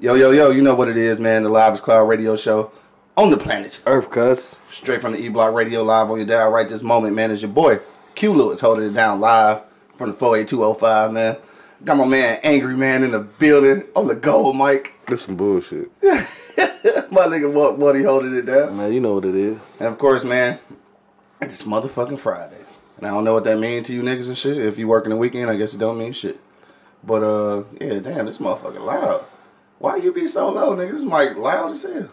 Yo, yo, yo, you know what it is, man. The Live is Cloud radio show on the planet. Earth cuss. Straight from the E Block Radio live on your dial right this moment, man. It's your boy, Q Lewis, holding it down live from the 48205, man. Got my man, Angry Man, in the building on the gold mic. That's some bullshit. my nigga, what, what he holding it down. Man, you know what it is. And of course, man, it's motherfucking Friday. And I don't know what that means to you niggas and shit. If you working the weekend, I guess it don't mean shit. But uh, yeah, damn, this motherfucking loud. Why you be so low, nigga? This mic loud as hell.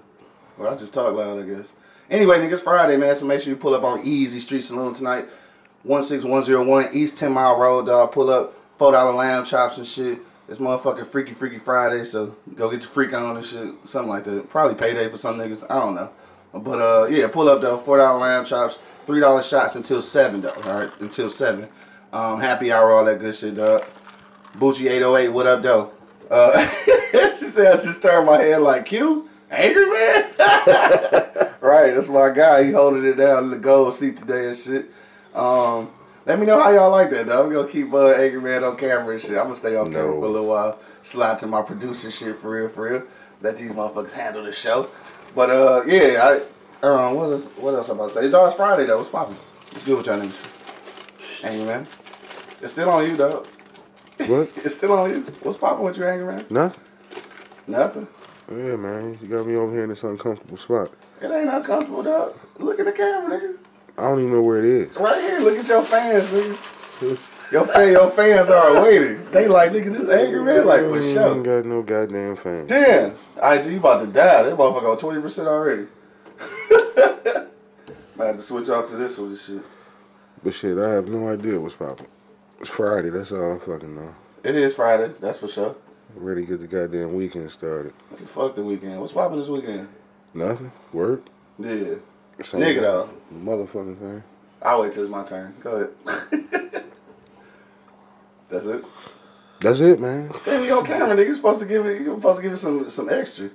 Well, I just talk loud, I guess. Anyway, niggas, Friday, man. So make sure you pull up on Easy Street Saloon tonight, one six one zero one East Ten Mile Road, dog. Pull up, four dollar lamb chops and shit. It's motherfucking Freaky Freaky Friday, so go get your freak on and shit, something like that. Probably payday for some niggas. I don't know. But uh, yeah, pull up though. Four dollar lamb chops, three dollar shots until seven though. All right, until seven. Um, happy hour, all that good shit, dog. Bucci eight oh eight, what up though? Uh, she said I just turned my head like Q, angry man. right, that's my guy. He holding it down in the gold seat today and shit. Um, let me know how y'all like that though. I'm gonna keep uh, angry man on camera and shit. I'm gonna stay on camera No. for a little while. Slide to my producer shit for real, for real. Let these motherfuckers handle the show. But uh, yeah, I um, what else? What else I'm about to say? It's always Friday though. What's poppin'? What's good with y'all niggas? Angry man. It's still on you though. What? It's still on you. What's poppin' with you, angry man? Nothing. Nothing. Yeah, man. You got me over here in this uncomfortable spot. It ain't uncomfortable, dog. Look at the camera, nigga. I don't even know where it is. Right here. Look at your fans, nigga. Your fan, your fans are waiting. They like, nigga, this angry man, like for mm, I ain't got no goddamn fans. Damn, IG, you about to die. That motherfucker on twenty percent already. I have to switch off to this one, shit. But shit, I have no idea what's popping. It's Friday. That's all I fucking know. It is Friday, that's for sure. Ready to get the goddamn weekend started. Fuck the weekend. What's popping this weekend? Nothing. Work. Yeah, Same nigga though. Motherfucking thing. I'll wait till it's my turn. Go ahead. that's it. That's it, man. Damn, you on camera, nigga. You supposed to give it. You supposed to give it some some extra.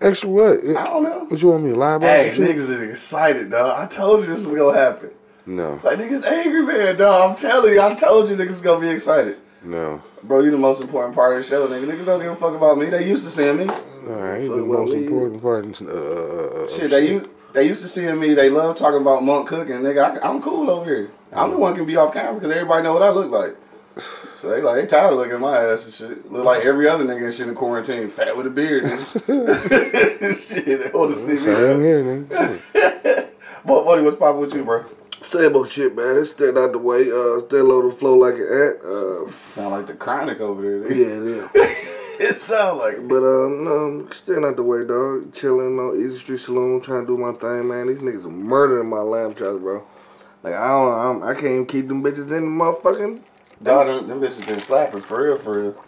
Extra what? I don't know. What you want me to lie about? Hey, niggas is excited, dog. I told you this was gonna happen. No. Like niggas angry, man, dog. I'm telling you, I told you niggas gonna be excited. No. Bro, you the most important part of the show, nigga. Niggas don't give a fuck about me. They used to seeing me. Alright, the Fuck about most me. important part. Uh, uh, uh, Shit, they used they used to seeing me. They love talking about monk cooking, nigga. I, I'm cool over here. I'm the one can be off camera because everybody know what I look like. So they like they tired of looking at my ass and shit. Look like every other nigga and shit in quarantine, fat with a beard. shit, they want to see me. Same me. here, nigga. What, buddy, what's poppin' with you, bro? Same old shit, man. Staying out the way. Uh, stay low to flow like an ant. Uh, Sound like the chronic over there. yeah, it is. it sound like. But um, no, staying out the way, dog. Chilling on Easy Street Saloon, trying to do my thing, man. These niggas are murdering my lamb chops, bro. Like I don't, I'm, I can't even keep them bitches in the motherfucking. Dog, them, them bitches been slapping for real, for real.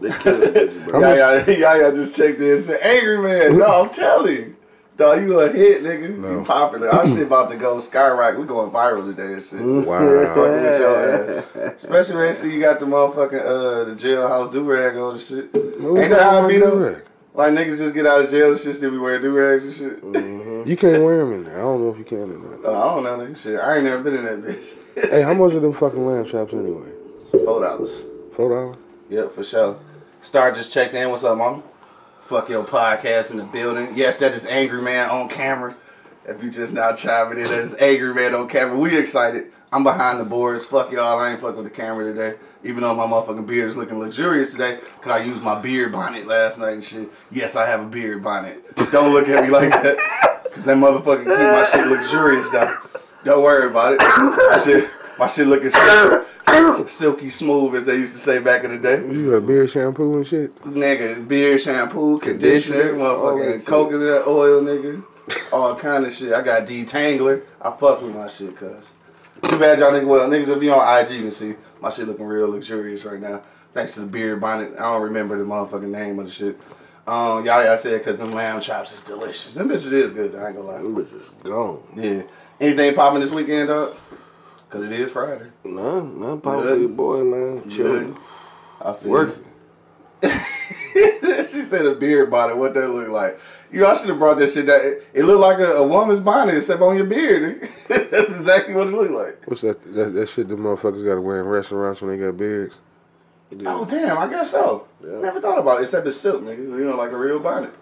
They killing bitches, bro. Yeah, yeah, yeah. Just checked in and said, "Angry man." No, I'm telling you, dog, you a hit, nigga. No. You popular. Our shit about to go skyrocket. We going viral today and shit. Wow. Fucking with your ass. Especially when they see you got the motherfucking uh the jailhouse do rag on and shit. Ain't that how it be though? Like niggas just get out of jail and shit, still be wearing do rags and shit. You can't wear them in there. I don't know if you can or not. Oh, I don't know nigga shit. I ain't never been in that bitch. Hey, how much are them fucking lamb chops anyway? Four dollars. Four dollars? Yep, for sure. Star just checked in. What's up, mama? Fuck your podcast in the building. Yes, that is Angry Man on camera. If you just now chiming in, that's Angry Man on camera. We excited. I'm behind the boards. Fuck y'all. I ain't fuck with the camera today. Even though my motherfucking beard is looking luxurious today, cause I used my beard bonnet last night and shit. Yes, I have a beard bonnet. Don't look at me like that. Cause that motherfucker keep my shit luxurious. Don't worry about it. My shit, my shit looking silky smooth as they used to say back in the day. You got beard shampoo and shit? Nigga, beard, shampoo, conditioner, Conditioner, all that motherfucking shit. coconut oil, nigga. All kind of shit. I got detangler. I fuck with my shit, cuz. Too bad y'all niggas, well, niggas, if you on IG, you can see my shit looking real luxurious right now. Thanks to the beard bonnet. I don't remember the motherfucking name of the shit. Um, y'all, y'all said because them lamb chops is delicious. Them bitches is good, I ain't gonna lie. Them bitches gone. Yeah. Anything popping this weekend, dog? Because it is Friday. None popping Good. for your boy, man. Chilling, I feel working. she said a beard bonnet. What that look like? You know, I should have brought that shit. That it, it looked like a, a woman's bonnet, except on your beard. That's exactly what it looked like. What's that? That, that shit the motherfuckers got to wear in restaurants when they got beards? Oh damn, I guess so. Yeah. Never thought about it, except it's silk, nigga. You know, like a real bonnet.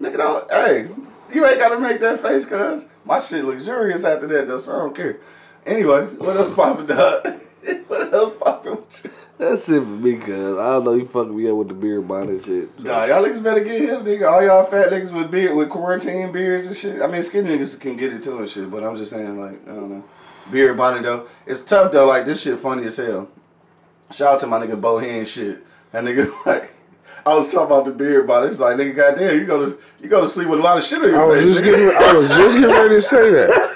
Nigga, don't. Hey, you ain't gotta make that face, cuz my shit luxurious after that, though. So I don't care. Anyway, what else popping, dog? what else popping with you? That's it for me, cuz. I don't know, you fucking me up with the beard bonnet shit. Nah, y'all niggas better get him, nigga. All y'all fat niggas with beard, with quarantine beards and shit. I mean, skinny niggas can get it too and shit, but I'm just saying, like, I don't know. Beard bonnet though, it's tough though. Like this shit funny as hell. Shout out to my nigga Bohan shit. That nigga like. I was talking about the beard bonnet. It's like nigga, goddamn, you go to you go to sleep with a lot of shit on your I was face. just nigga. getting, I was just getting ready to say that.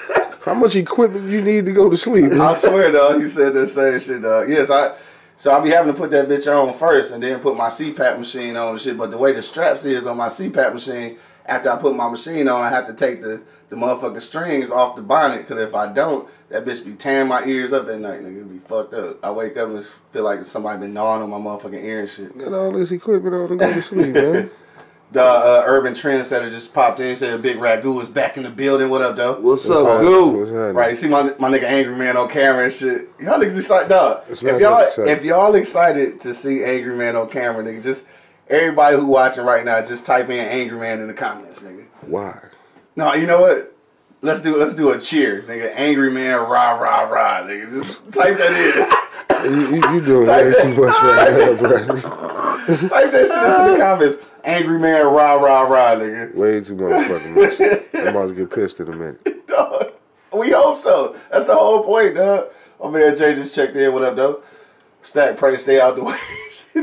How much equipment you need to go to sleep? I swear, dog, he said that same shit, dog. Yes, I. So I'll be having to put that bitch on first, and then put my CPAP machine on and shit. But the way the straps is on my CPAP machine, after I put my machine on, I have to take the the motherfucking strings off the bonnet. Cause if I don't, that bitch be tearing my ears up at night, nigga. Be fucked up. I wake up and feel like somebody been gnawing on my motherfucking ear and shit. Got all this equipment on to go to sleep, man. The uh, urban trendsetter just popped in, said a Big Ragu is back in the building. What up, though? What's up, What's dude? happening? Right, you see my my nigga Angry Man on camera and shit. Y'all niggas excited, dog. If y'all that exciting. if y'all excited to see Angry Man on camera, nigga, just everybody who watching right now, just type in Angry Man in the comments, nigga. Why? No, you know what? Let's do let's do a cheer, nigga. Angry Man, rah rah rah, nigga. Just type that You, you, you doing way too much right now, bro. type that shit into the comments. Angry Man, rah rah rah, nigga. Way too motherfucking much. I'm about to get pissed in a minute. Dog. We hope so. That's the whole point, dog. My man Jay just checked in. What up, though? Stack, pray, stay out the way.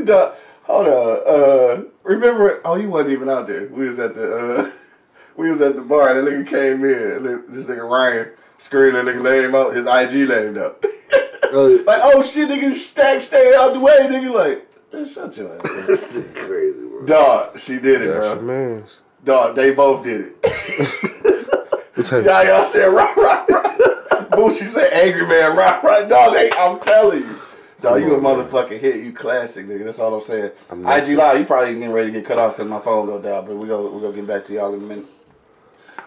dog, hold on. Uh, remember? Oh, you wasn't even out there. We was at the. Uh, we was at the bar. and That nigga came in. This nigga Ryan screaming that nigga name out. His IG named up. Oh, like, oh shit, nigga, stack, stay out the way, nigga. Like, man, shut your ass. up. this thing crazy. Dog, she did it, That's bro. man's. Dog, they both did it. Type Y'all, said rah rah rah. Boosie said angry man rah rah. Dog, they, I'm telling you. Dog, you a Come on, man. motherfucking hit. You classic, nigga. That's all I'm saying. I'm IG Live, you probably getting ready to get cut off because my phone go down, but we go we gonna get back to y'all in a minute.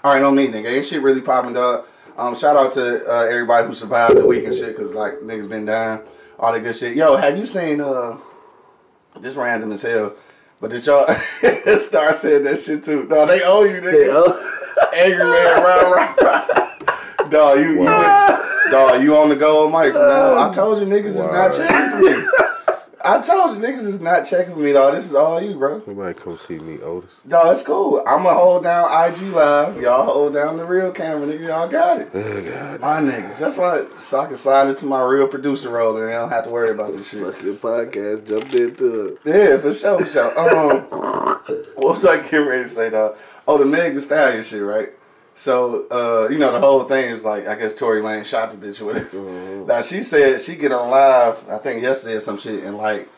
All right, on me, nigga. Ain't shit really popping, dog. Um, shout out to uh, everybody who survived the week and shit, cause like niggas been dying, all that good shit. Yo, have you seen uh this random as hell? But did y'all Star said that shit too? No, they owe you, nigga. Hey, oh. Angry man, rah rah rah. Dog, you, you dog, you on the go, Mike? From now, I told you niggas is not me. I told you niggas is not checking for me, dog. This is all you, bro. Nobody come see me, Otis. Dog, it's cool. I'ma hold down IG live. Y'all hold down the real camera, nigga. Y'all got it. Oh, God. My niggas. That's why so I can slide into my real producer role and I don't have to worry about this shit. Fuck your podcast, jumped into it. Yeah, for sure, for sure. Um, what was I getting ready to say, dog? Oh, the Meg Thee Stallion shit, right? So, uh, you know, the whole thing is like, I guess Tory Lanez shot the bitch with it. Now, she said she get on live, I think yesterday or some shit, and like,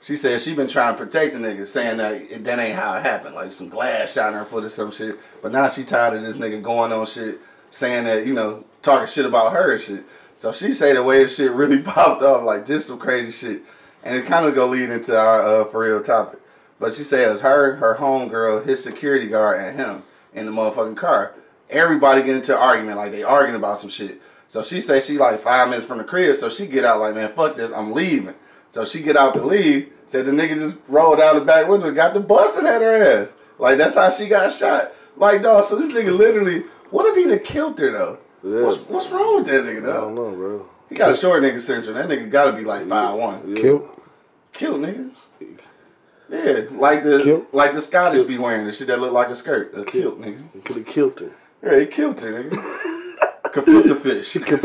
she said she been trying to protect the nigga, saying that it, that ain't how it happened. Like, some glass shot in her foot or some shit. But now she tired of this nigga going on shit, saying that, you know, talking shit about her and shit. So she say the way the shit really popped off, like, this some crazy shit. And it kind of go lead into our uh, for real topic. But she says her, her homegirl, his security guard, and him in the motherfucking car. Everybody get into an argument, like they arguing about some shit. So she say she like five minutes from the crib, so she get out like, man, fuck this, I'm leaving. So she get out to leave, said the nigga just rolled out the back window, and got the busting at her ass. Like that's how she got shot. Like dog, so this nigga literally, what if he done killed her though? Yeah. What's what's wrong with that nigga though? I don't know, bro. He got a short nigga syndrome. That nigga gotta be like five one. Yeah. Killed? Killed nigga. Yeah, like the Kilt? like the Scottish be wearing the shit that look like a skirt. A kilt, nigga. Could have killed her. Yeah, he killed her, nigga. Kafuta fish. Remember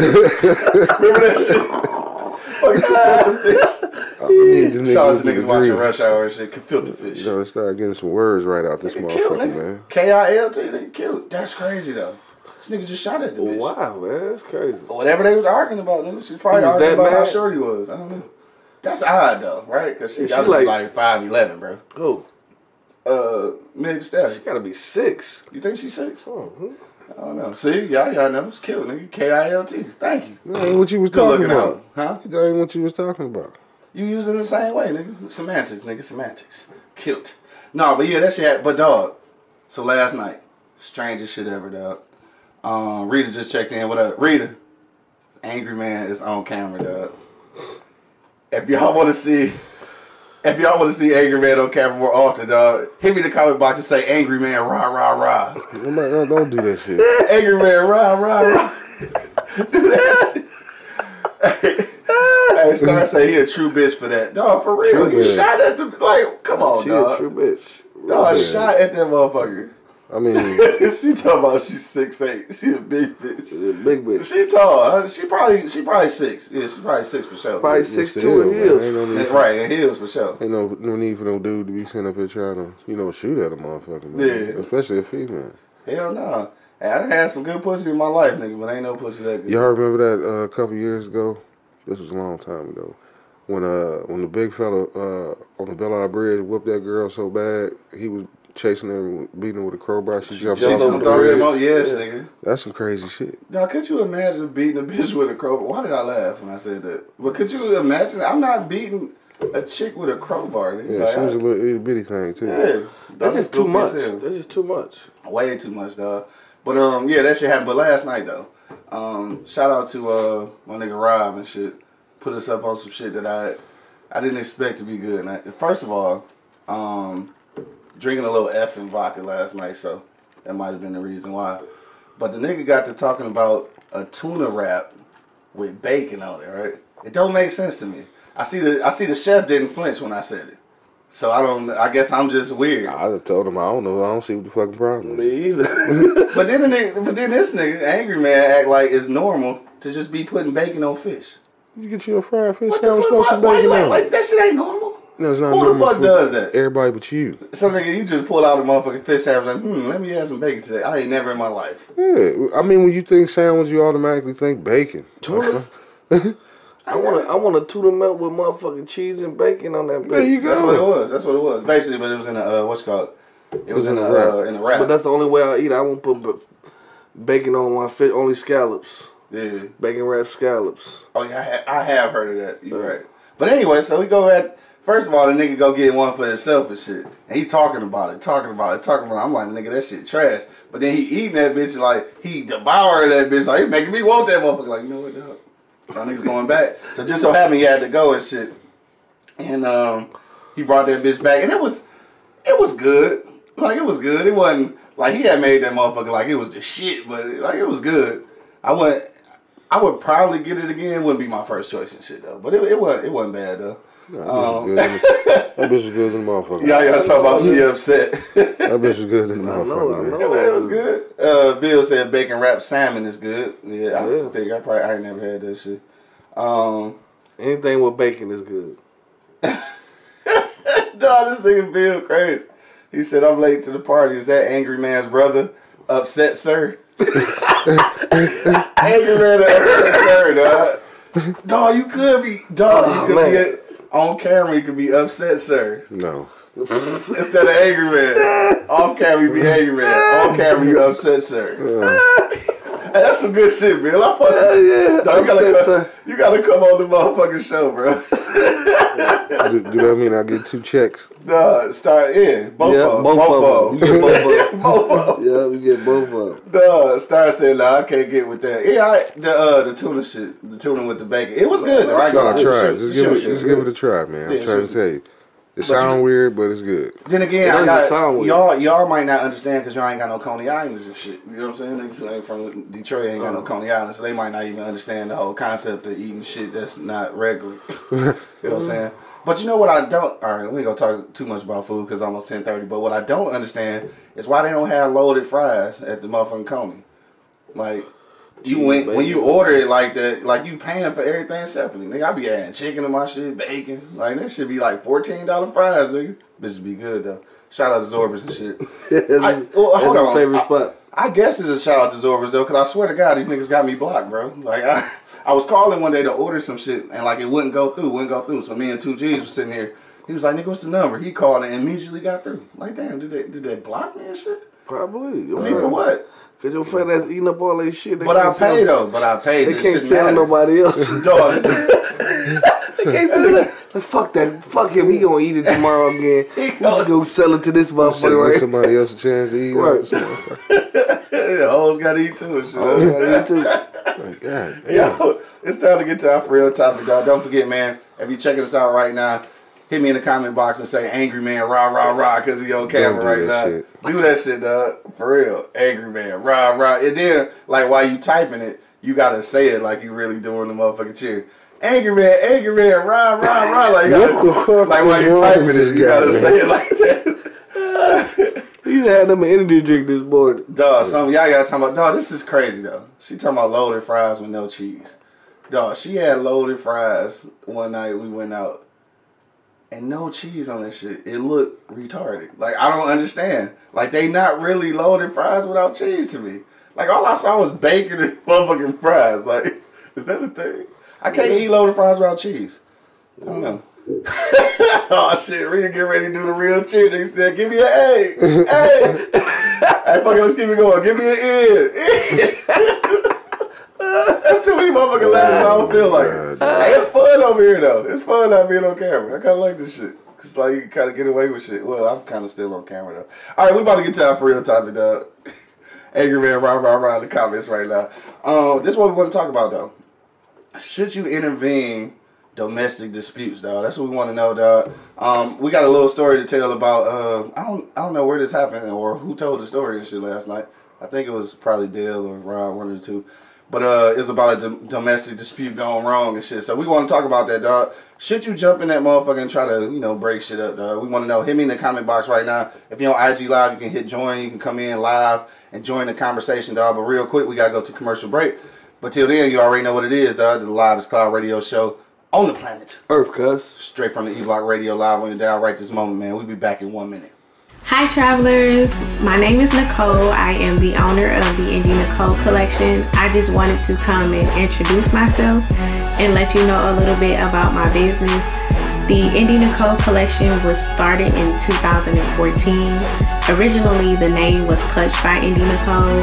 that shit? Oh, Fucking Kafuta fish. I need the Shout out to niggas watching. Rush Hour and shit. Kafuta fish. You gotta start getting some words right out this Nigga motherfucker, nigga. man. K I L T, nigga killed. That's crazy though. This nigga just shot at the bitch. Wow, man, that's crazy. Whatever they was arguing about, nigga, she probably arguing about how short he was. I don't know. That's odd though, right? Because she Yeah, she gotta be like- like five eleven, bro. Oh, Uh, Meg Thee she gotta be six. You think she's six? Oh, hmm. I don't know. See, y'all, y'all know it's killed, nigga. K I L T. Thank you. That ain't what you was Good talking about. out, huh? That ain't what you was talking about. You use it the same way, nigga. Semantics, nigga. Semantics. Killed. No, but yeah, that shit. But dog. So last night, strangest shit ever, dog. Um, Rita just checked in. What up, Rita? Angry man is on camera, dog. if y'all want to see, if y'all want to see Angry Man on camera more often, dog, hit me in the comment box and say Angry Man rah rah rah. Don't, don't do that shit. Angry Man rah rah rah. Do that shit. Hey, hey, Star say he a true bitch for that. Dog, for real. True he bitch. shot at the like. Come on, She dog. a true bitch. Dog shot at that motherfucker. I mean, she talking about she's six eight. She a big bitch. She a big bitch. She tall. huh? She probably she probably six. Yeah, she probably six for sure. Probably what's six two in heels. No need. Yeah, For, right, in heels for sure. ain't no no need for no dude to be sitting up here trying to you know shoot at a motherfucker. Man. Yeah. Especially a female. Hell no. Hey, I had some good pussy in my life, nigga, but ain't no pussy that good. Y'all remember that uh, a couple years ago? This was a long time ago. When uh when the big fella uh on the Belle Bridge whooped that girl so bad he was chasing her beating her with a crowbar. She jumped She off jumped the on bridge. them on- yes, nigga. That's some crazy shit. Now, could you imagine beating a bitch with a crowbar? Why did I laugh when I said that? But could you imagine? I'm not beating a chick with a crowbar. Nigga. Yeah, Like, she was a I- little itty bitty thing too. yeah, That's just too much. That's just too much. Way too much, dog. But um, yeah, that shit happened. But last night though, um, shout out to uh my nigga Rob and shit. Put us up on some shit that I I didn't expect to be good. And I, first of all, um, drinking a little F and vodka last night, so that might have been the reason why. But the nigga got to talking about a tuna wrap with bacon on it, right? It don't make sense to me. I see the I see the chef didn't flinch when I said it. So I don't. I guess I'm just weird. I just told him I don't know. I don't see what the fucking problem is. Me either. But then the nigga, but then this nigga, angry man, act like it's normal to just be putting bacon on fish. You get you a fried fish sandwich, throw some bacon on like that shit ain't normal? No, it's not Who the fuck for does that? Everybody but you. Some nigga, you just pull out a motherfucking fish sandwich like, hmm, let me add some bacon today. I ain't never in my life. Yeah, I mean when you think sandwich, you automatically think bacon. Tuna? I want to. I want to a tuna melt with motherfucking cheese and bacon on that. There you go. That's what it was. That's what it was. Basically, but it was in a uh, what's it called. It was in in a a wrap. uh, in a wrap. But that's the only way I eat. I won't put b- bacon on my fish. Only scallops. yeah. Bacon wrapped scallops. Oh yeah, I, ha- I have heard of that. You're right. But anyway, so we go at first of all, the nigga go get one for himself and shit, and he talking about it, talking about it, talking about. it. I'm like, nigga, that shit trash. But then he eating that bitch like he devouring that bitch like he making me want that motherfucker. Like you know what, dog? Y'all niggas going back. So just so happened he had to go and shit, and um, he brought that bitch back, and it was it was good. Like it was good. It wasn't like he had made that motherfucker like it was the shit, but like it was good. I wouldn't. I would probably get it again. Wouldn't be my first choice and shit though. But it, it wasn't. It wasn't bad though. That bitch was good in the- that bitch was good in the motherfucker. Y'all y'all talk about she upset. That bitch was good in the motherfucker. I man. know. Yeah, it was good. Uh, Bill said bacon wrapped salmon is good. Yeah, I Yeah. figure I probably I ain't never had that shit. Um, Anything with bacon is good. dog, this nigga Bill crazy. He said I'm late to the party. Is that angry man's brother? Upset, sir. angry man, upset, sir, dog. Dog, you could be, dog. Oh, you could man. be a, on camera. You could be upset, sir. No. Instead of angry man. Off camera, you be angry man. On camera, you upset, sir. Hey, that's some good shit, Bill. I fuck Yeah, yeah. Dog, you, gotta come, you gotta come on the motherfucking show, bro. do, do that mean I get two checks? Nah, start in. Both Yeah, of them. both of them. Both of them. Both of them. Yeah, we get both of them. Nah, Star said, nah, I can't get with that. Yeah, I, the uh, the tuna shit, the tuna with the bacon. It was good, though. I ain't No, gonna I tried. Just give it. Just give it a try, man. Yeah, I'm trying to tell you. It sound weird, but it's good. Then again, I got weird. y'all. Y'all might not understand because y'all ain't got no Coney Islands and shit. You know what I'm saying? Niggas who ain't from Detroit ain't got Uh-huh. no Coney Islands, so they might not even understand the whole concept of eating shit that's not regular. you know what I'm saying? But you know what I don't. All right, we ain't gonna talk too much about food because almost 10:30. But what I don't understand is why they don't have loaded fries at the motherfucking Coney. Like. You went when you order it like that, like you paying for everything separately. Nigga, I be adding chicken to my shit, bacon. Like that should be like fourteen dollar fries, nigga. Bitch be good though. Shout out to Zorbers and shit. I, well, hold my on. favorite I, spot. I guess it's a shout out to Zorbers though, cause I swear to God, these niggas got me blocked, bro. Like I, I was calling one day to order some shit, and like it wouldn't go through, wouldn't go through. So me and two G's was sitting here. He was like, "Nigga, what's the number?" He called and immediately got through. Like, damn, did they did they block me and shit? Probably. I mean, for what? Cause your fat ass eating up all that shit. They But I can't sell- pay though. But I paid. They can't sell matter. nobody else. Dog, they can't sell it. Like, fuck that. Fuck him. He gonna eat it tomorrow again. He We gonna go sell it to this motherfucker give right somebody else a chance to eat. Right. Right. Yeah, hoes gotta eat too and shit. Oh, yeah, you too. Like, God damn. Yo, it's time to get to our real topic, dog. Don't forget, man, if you checking us out right now, hit me in the comment box and say angry man, rah, rah, rah, because of your camera do right that now. shit. Do that shit, dog. For real. Angry man, rah, rah. And then, like, while you typing it, you got to say it like you really doing the motherfucking cheer. Angry man, angry man, rah, rah, rah. Like, What gotta, the fuck like while you typing it, this you got to man? say it like that. You had them an energy drink this morning. Dog, some y'all got talking about. Dog, this is crazy though. She talking about loaded fries with no cheese. Dog, she had loaded fries one night. We went out, and no cheese on that shit. It looked retarded. Like I don't understand. Like they not really loaded fries without cheese to me. Like all I saw was bacon and motherfucking fries. Like is that a thing? I can't eat loaded fries without cheese. I don't know. oh shit, Rita get ready to do the real cheer. They said, give me an A. A. hey, fuck it, let's keep it going. Give me an N. That's too many motherfucking letters. I don't feel like it. Hey, it's fun over here though. It's fun not being on camera. I kind of like this shit. Cause like you kind of get away with shit. Well, I'm kind of still on camera though. All right, we about to get to our for real topic, dog. Angry man, rah rah rah in the comments right now. Um, this is what we want to talk about though. Should you intervene domestic disputes, dog? That's what we want to know, dog. Um, we got a little story to tell about. Uh, I don't, I don't know where this happened or who told the story and shit last night. I think it was probably Dale or Rob, one of the two. But uh, it's about a dom- domestic dispute going wrong and shit. So we want to talk about that, dog. Should you jump in that motherfucker and try to, you know, break shit up, dog? We want to know. Hit me in the comment box right now. If you're on IG Live, you can hit join. You can come in live and join the conversation, dog. But real quick, we gotta go to commercial break. But till then, you already know what it is, dog. The Live is Cloud Radio Show on the planet. Earth cuss. Straight from the E Block Radio Live on your dial right this moment, man. We'll be back in one minute. Hi, travelers. My name is Nicole. I am the owner of the Indie Nicole collection. I just wanted to come and introduce myself and let you know a little bit about my business. The Indie Nicole collection was started in 2014. Originally, the name was Clutch by Indie Nicole.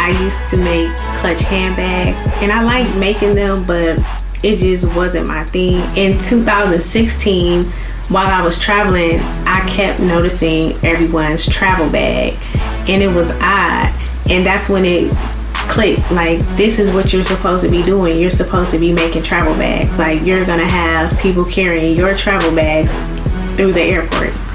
I used to make clutch handbags and I liked making them, but it just wasn't my thing. In 2016, while I was traveling, I kept noticing everyone's travel bag, and it was odd. And that's when it clicked like, this is what you're supposed to be doing. You're supposed to be making travel bags. Like, you're gonna have people carrying your travel bags through the airports.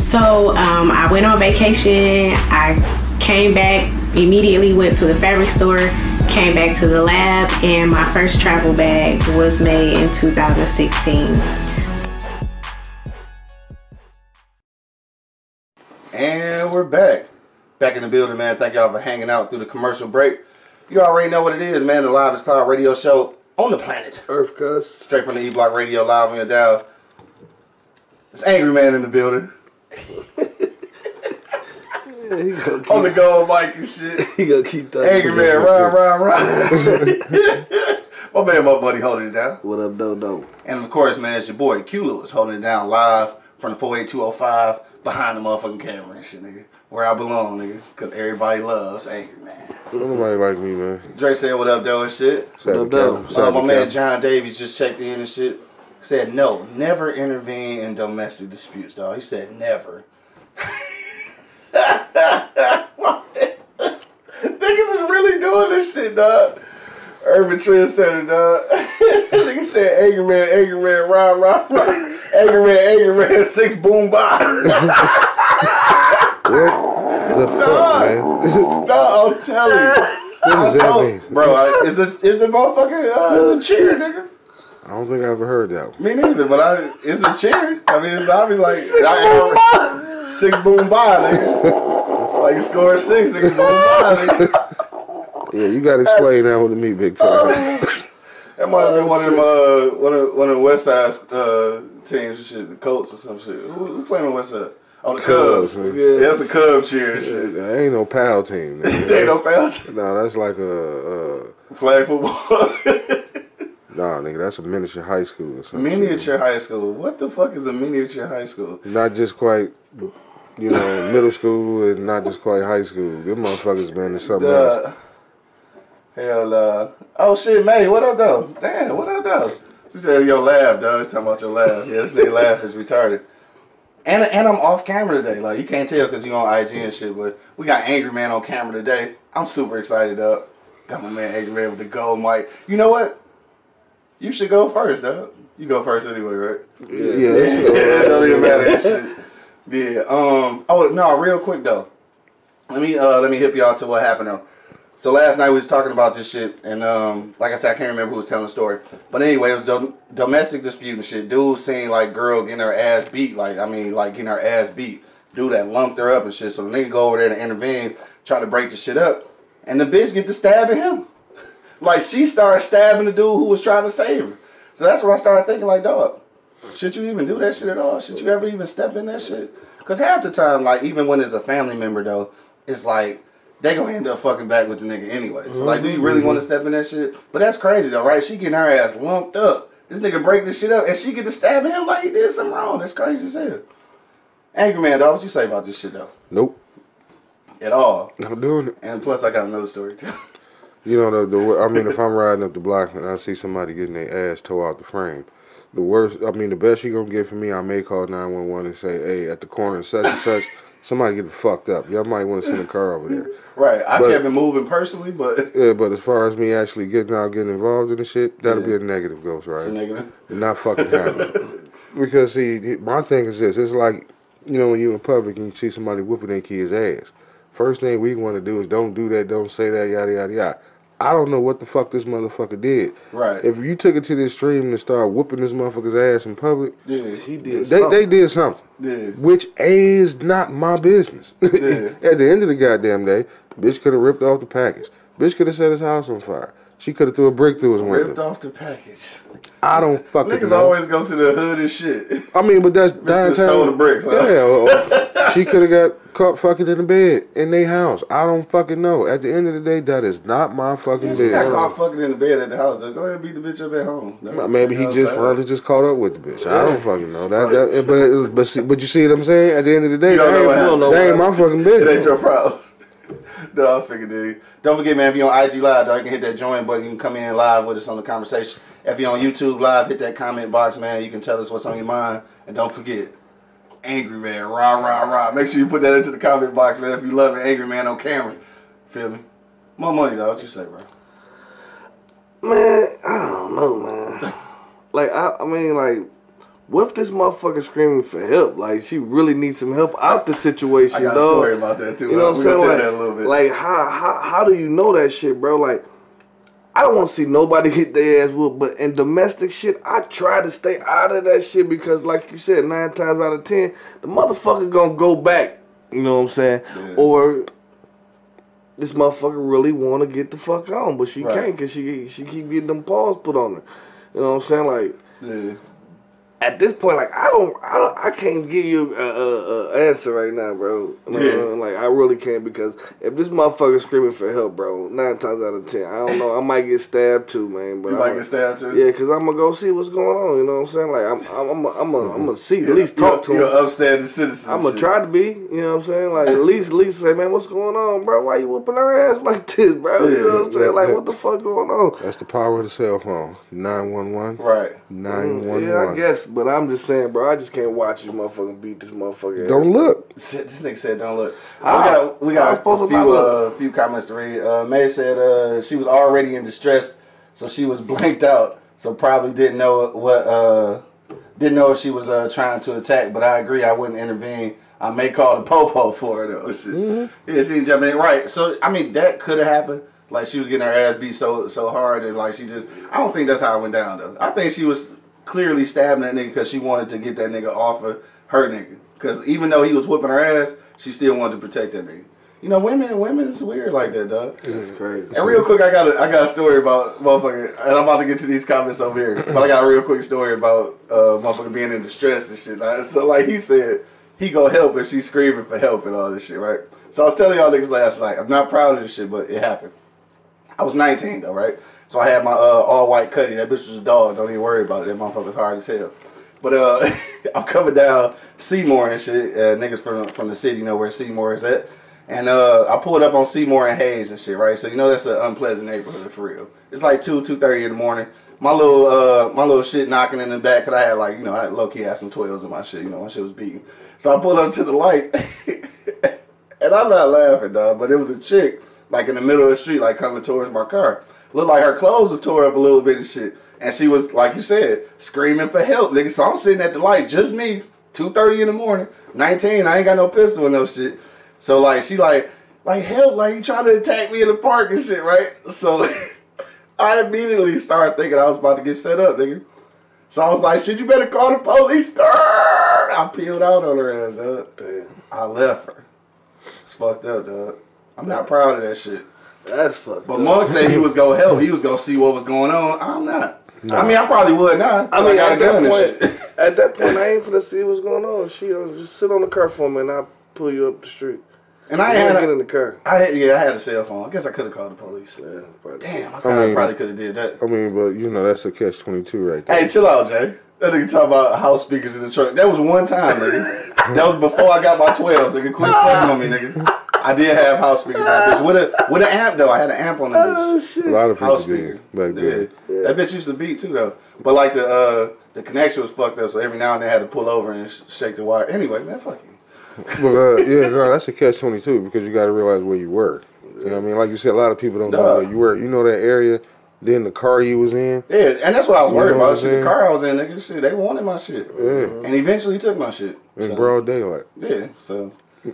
So um, I went on vacation. I came back immediately, went to the fabric store, came back to the lab, and my first travel bag was made in 2016. We're back. Back in the building, man. Thank y'all for hanging out through the commercial break. You already know what it is, man. The Live is Cloud Radio Show on the planet. Earth cuss. Straight from the E Block Radio Live on your dial. It's Angry Man in the building. Yeah, he gonna keep, On the gold mic and shit. he gonna keep that. Angry Man, rah, rah, rah. My man, my buddy, holding it down. What up, Dodo? And of course, man, it's your boy Q Lewis holding it down live from the 48205 behind the motherfucking camera and shit, nigga. Where I belong, nigga. Because everybody loves Angry Man. Nobody like me, man. Dre said, What up, though, and shit. Sad What up, to though? Uh, my man Cal- John Davies just checked in and shit. Said, No, never intervene in domestic disputes, dog. He said, Never. Niggas is really doing this shit, dog. Urban Trendsetter, dog. Nigga said, Angry Man, Angry Man, rah, rah, rah. Angry Man, Angry Man, six boom bye. What the fuck, man? No, I'm telling you. What does that mean? Bro, I, it's a it's a motherfucking uh, it's a cheer, nigga. I don't think I ever heard that one. Me neither, but I it's a cheer. I mean, it's obviously like six boom by, six boom by, nigga. Like you scored six, nigga, boom by, nigga. Yeah, you gotta explain that one to me, big time. That might have been one of them, uh, one of one of the West Side uh, teams, and shit, the Colts or some shit. Who, who playing on West Side? Oh, the Cubs. Cubs. Yeah, that's a Cub cheer and shit. That ain't no pal team, man. They ain't no fans. Nah, that's like a, uh, Flag football. nah, nigga, that's a miniature high school or something. miniature high school. What the fuck is a miniature high school? Not just quite, you know, middle school and not just quite high school. Them motherfuckers, man, is something else. Hell, uh, oh shit, May, what up though? Damn, what up though? She said your laugh, dog. Talking about your laugh. Yeah, this nigga laugh is retarded. And and I'm off camera today. Like you can't tell because you on IG and shit. But we got Angry Man on camera today. I'm super excited, dog. Got my man Angry Man with the gold mic. You know what? You should go first, though. You go first anyway, right? Yeah, Yeah, that's- it don't even matter. Shit. Yeah. Um. Oh no, real quick though. Let me uh let me hip y'all to what happened though. So last night we was talking about this shit, and um, like I said, I can't remember who was telling the story. But anyway, it was dom- domestic dispute and shit. Dude seen like girl getting her ass beat, like I mean, like getting her ass beat. Dude that lumped her up and shit. So the nigga go over there to intervene, try to break the shit up, and the bitch get to stabbing him. like she started stabbing the dude who was trying to save her. So that's when I started thinking, like, dog, should you even do that shit at all? Should you ever even step in that shit? Because half the time, like, even when it's a family member, though, it's like, they gonna end up fucking back with the nigga anyway. So, like, do you really mm-hmm. want to step in that shit? But that's crazy, though, right? She getting her ass lumped up. This nigga break this shit up, and she get to stab him like he did something wrong. That's crazy as hell. Angry man, dog, what you say about this shit, though? Nope, At all. not doing it. And plus, I got another story, too. You know, the, the I mean, if I'm riding up the block and I see somebody getting their ass tore out the frame, the worst, I mean, the best you gonna get from me, I may call 911 and say, hey, at the corner of such and such, somebody getting fucked up. Y'all might want to send a car over there. right. I But- it moving personally, but Yeah, but as far as me actually getting out, getting involved in the shit, that'll Yeah. be a negative ghost, it's a right? negative. Not fucking happening. because see, my thing is this: it's like you know when you're in public and you see somebody whooping their kid's ass. First thing we want to do is don't do that, don't say that, yada yada yada. I don't know what the fuck this motherfucker did. Right. If you took it to the extreme and started whooping this motherfucker's ass in public, Yeah. He did. they they did something. Yeah. Which is not my business. Yeah. At the end of the goddamn day, bitch could have ripped off the package. Bitch could have set his house on fire. She could have threw a brick through his window. Ripped off the package. I don't fucking know. Niggas know. always go to the hood and shit. I mean, but that's downtown. stole the bricks, huh? Yeah, she could have got caught fucking in the bed in their house. I don't fucking know. At the end of the day, that is not my fucking Yeah, she got caught fucking in the bed at the house. Though. Go ahead and beat the bitch up at home. No, Maybe he just probably just caught up with the bitch. I don't fucking know that. that but it but see, but you see what I'm saying? At the end of the day, that ain't, that my fucking saying? It ain't your problem. No, I figured dude. Don't forget, man, if you're on IG Live, dog, you can hit that join button. You can come in live with us on the conversation. If you're on YouTube Live, hit that comment box, man. You can tell us what's on your mind. And don't forget, Angry Man, rah, rah, rah. Make sure you put that into the comment box, man, if you love an Angry Man on camera. Feel me? More money, dog. What you say, bro? Man, I don't know, man. Like, I, I mean, like, what if this motherfucker screaming for help? Like, she really needs some help out the situation, I got a dog. story about that, too. You know what I'm saying? Like, that a little bit. like how, how how do you know that shit, bro? Like, I don't want to see nobody hit their ass whooped, but in domestic shit, I try to stay out of that shit because, like you said, nine times out of ten, the motherfucker gonna go back. You know what I'm saying? Yeah. Or this motherfucker really want to get the fuck on, but she Right. can't because she she keep getting them paws put on her. You know what I'm saying? Like Yeah. At this point, like I don't, I don't, I can't give you a, a, a answer right now, bro. You know, Yeah. Like I really can't because if this motherfucker screaming for help, bro, nine times out of ten, I don't know, I might get stabbed too, man. But You I might get stabbed, too? Yeah, because I'm gonna go see what's going on. You know what I'm saying? Like I'm, I'm, I'm, I'm, I'm, I'm gonna see at least talk to You're him. an upstanding citizen. I'm gonna try to be, you know what I'm saying? Like at least, at least say, man, what's going on, bro? Why you whooping her ass like this, bro? You know what I'm Yeah, saying? Like yeah. what the fuck going on? That's the power of the cell phone. 911. Right. 911. Mm, yeah, I guess, but I'm just saying, bro. I just can't watch this motherfucker beat this motherfucker. Don't look. This nigga said, "Don't look." We got we got I supposed a to few look? uh, few comments to read. Uh, May said uh, she was already in distress, so she was blanked out, so probably didn't know what uh, didn't know if she was uh, trying to attack. But I agree, I wouldn't intervene. I may call the popo for her though. Shit. Mm-hmm. Yeah, she didn't jump in. Right. So I mean, that could have happened. Like she was getting her ass beat so so hard, and like she just. I don't think that's how it went down though. I think she was clearly stabbing that nigga because she wanted to get that nigga off of her nigga. Because even though he was whipping her ass, she still wanted to protect that nigga. You know, women, women is weird like that, dog. It's crazy. And real quick, I got a, I got a story about motherfucker, and I'm about to get to these comments over here. But I got a real quick story about uh, motherfucker being in distress and shit. Like, so like he said, he go help and she's screaming for help and all this shit, right? So I was telling y'all niggas last night, I'm not proud of this shit, but it happened. I was 19 though, right? So I had my uh, all white cutty. That bitch was a dog. Don't even worry about it. That motherfucker was hard as hell. But uh, I'm coming down Seymour and shit. Uh, niggas from from the city know where Seymour is at. And uh, I pulled up on Seymour and Hayes and shit, right? So you know that's an unpleasant neighborhood for real. It's like two two thirty in the morning. My little uh, my little shit knocking in the back, cause I had like you know I low key had some twelves in my shit. You know my shit was beating. So I pulled up to the light, and I'm not laughing, dog. But it was a chick like in the middle of the street, like coming towards my car. Looked like her clothes was tore up a little bit and shit. And she was, like you said, screaming for help, nigga. So I'm sitting at the light, just me, 2.30 in the morning, 19, I ain't got no pistol and no shit. So like she like, like help, like you trying to attack me in the park and shit, right? So I immediately started thinking I was about to get set up, nigga. So I was like, shit, you better call the police. Grrr! I peeled out on her ass, dog. Damn. I left her. It's fucked up, dog. I'm not proud of that shit. That's fucked But up. Monk said he was gonna help. He was gonna see what was going on. I'm not. I mean, I probably would not. I I, mean, got a at gun that, point, shit. at that point, I ain't finna see what's going on. She uh, just sit on the car for me, and I'll pull you up the street. And I You had, ain't get a, in the car. I had, yeah, I had a cell phone. I guess I could have called the police. Yeah, probably. Damn, I, I mean- probably could have did that. I mean, but you know that's a catch twenty two right there. Hey, chill out, Jay. That nigga talk about house speakers in the truck. That was one time, nigga. that was before I got my 12s, nigga. Quit fucking on me, nigga. I did have house speakers on that bitch. With a, with an amp, though. I had an amp on that Oh bitch. shit. A lot of people House did speaker. back then. Yeah. That bitch used to beat, too, though. But, like, the uh, the connection was fucked up, so every now and then I had to pull over and sh- shake the wire. Anyway, man, fuck you. But uh, yeah, no, that's a catch twenty two because you got to realize where you were. You know what I mean? Like you said, a lot of people don't know where you were. You know that area, then the car you was in. Yeah, and that's what I was You worried about. Shit, the car I was in, nigga, shit, they wanted my shit. Yeah. And eventually took my shit. In So, broad daylight. Yeah, so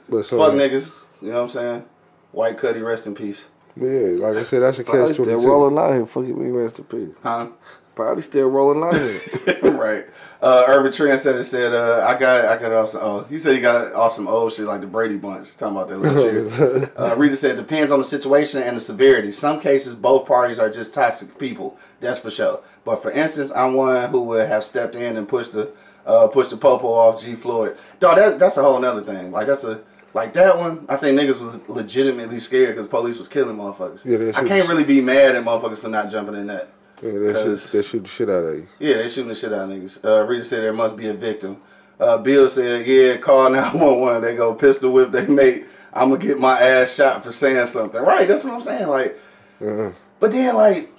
But so, fuck niggas. You know what I'm saying? White Cuddy, rest in peace. Yeah, like I said, that's a Probably catch twenty still rolling out here. Fuck it, me rest in peace. Huh? Probably still rolling out here. right. Uh, Urban Trendsetter said, uh, I got it, I got awesome. Oh, he said he got it off some old shit like the Brady Bunch. Talking about that little shit. Uh, Rita said, depends on the situation and the severity. Some cases, both parties are just toxic people. That's for sure. But for instance, I'm one who would have stepped in and pushed the uh, pushed the popo off G Floyd. Dog, that, that's a whole nother thing. Like that's a like that one. I think niggas was legitimately scared because police was killing motherfuckers. Yeah, I can't really be mad at motherfuckers for not jumping in that. Yeah, they shoot, they shoot the shit out of you. Yeah, they shooting the shit out of niggas. Uh, Rita said there must be a victim. Uh, Bill said, yeah, call 911. They go pistol whip they mate. I'm going to get my ass shot for saying something. Right, that's what I'm saying. Like, Uh-huh. but then, like,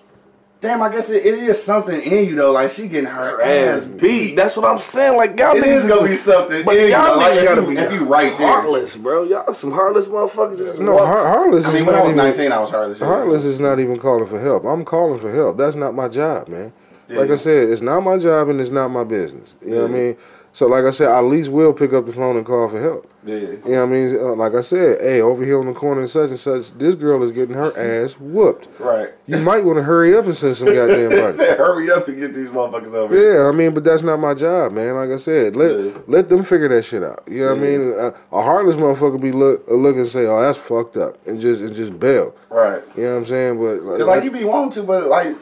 damn, I guess it, it is something in you, though. Like, she getting her ass beat. That's what I'm saying. Like y'all It niggas is going to be something But in you. y'all Like, gotta be if you right there. heartless, bro. Y'all some heartless motherfuckers. Just No, walk- Heartless. I is mean, when not I was even- 19, I was heartless. Heartless is not even calling for help. I'm calling for help. That's not my job, man. Like I said, it's not my job and it's not my business. You know what I mean? So, like I said, I at least will pick up the phone and call for help. Yeah. You know what I mean? Uh, like I said, hey, over here on the corner and such and such, this girl is getting her ass whooped. Right. You might want to hurry up and send some goddamn body. said, hurry up and get these motherfuckers over here. Yeah, I mean, but that's not my job, man. Like I said, let Yeah. let them figure that shit out. You know what I mean? Uh, a heartless motherfucker be look uh, look and say, "Oh, that's fucked up," and just and just bail. Right. You know what I'm saying? But Because like you be wanting to, but like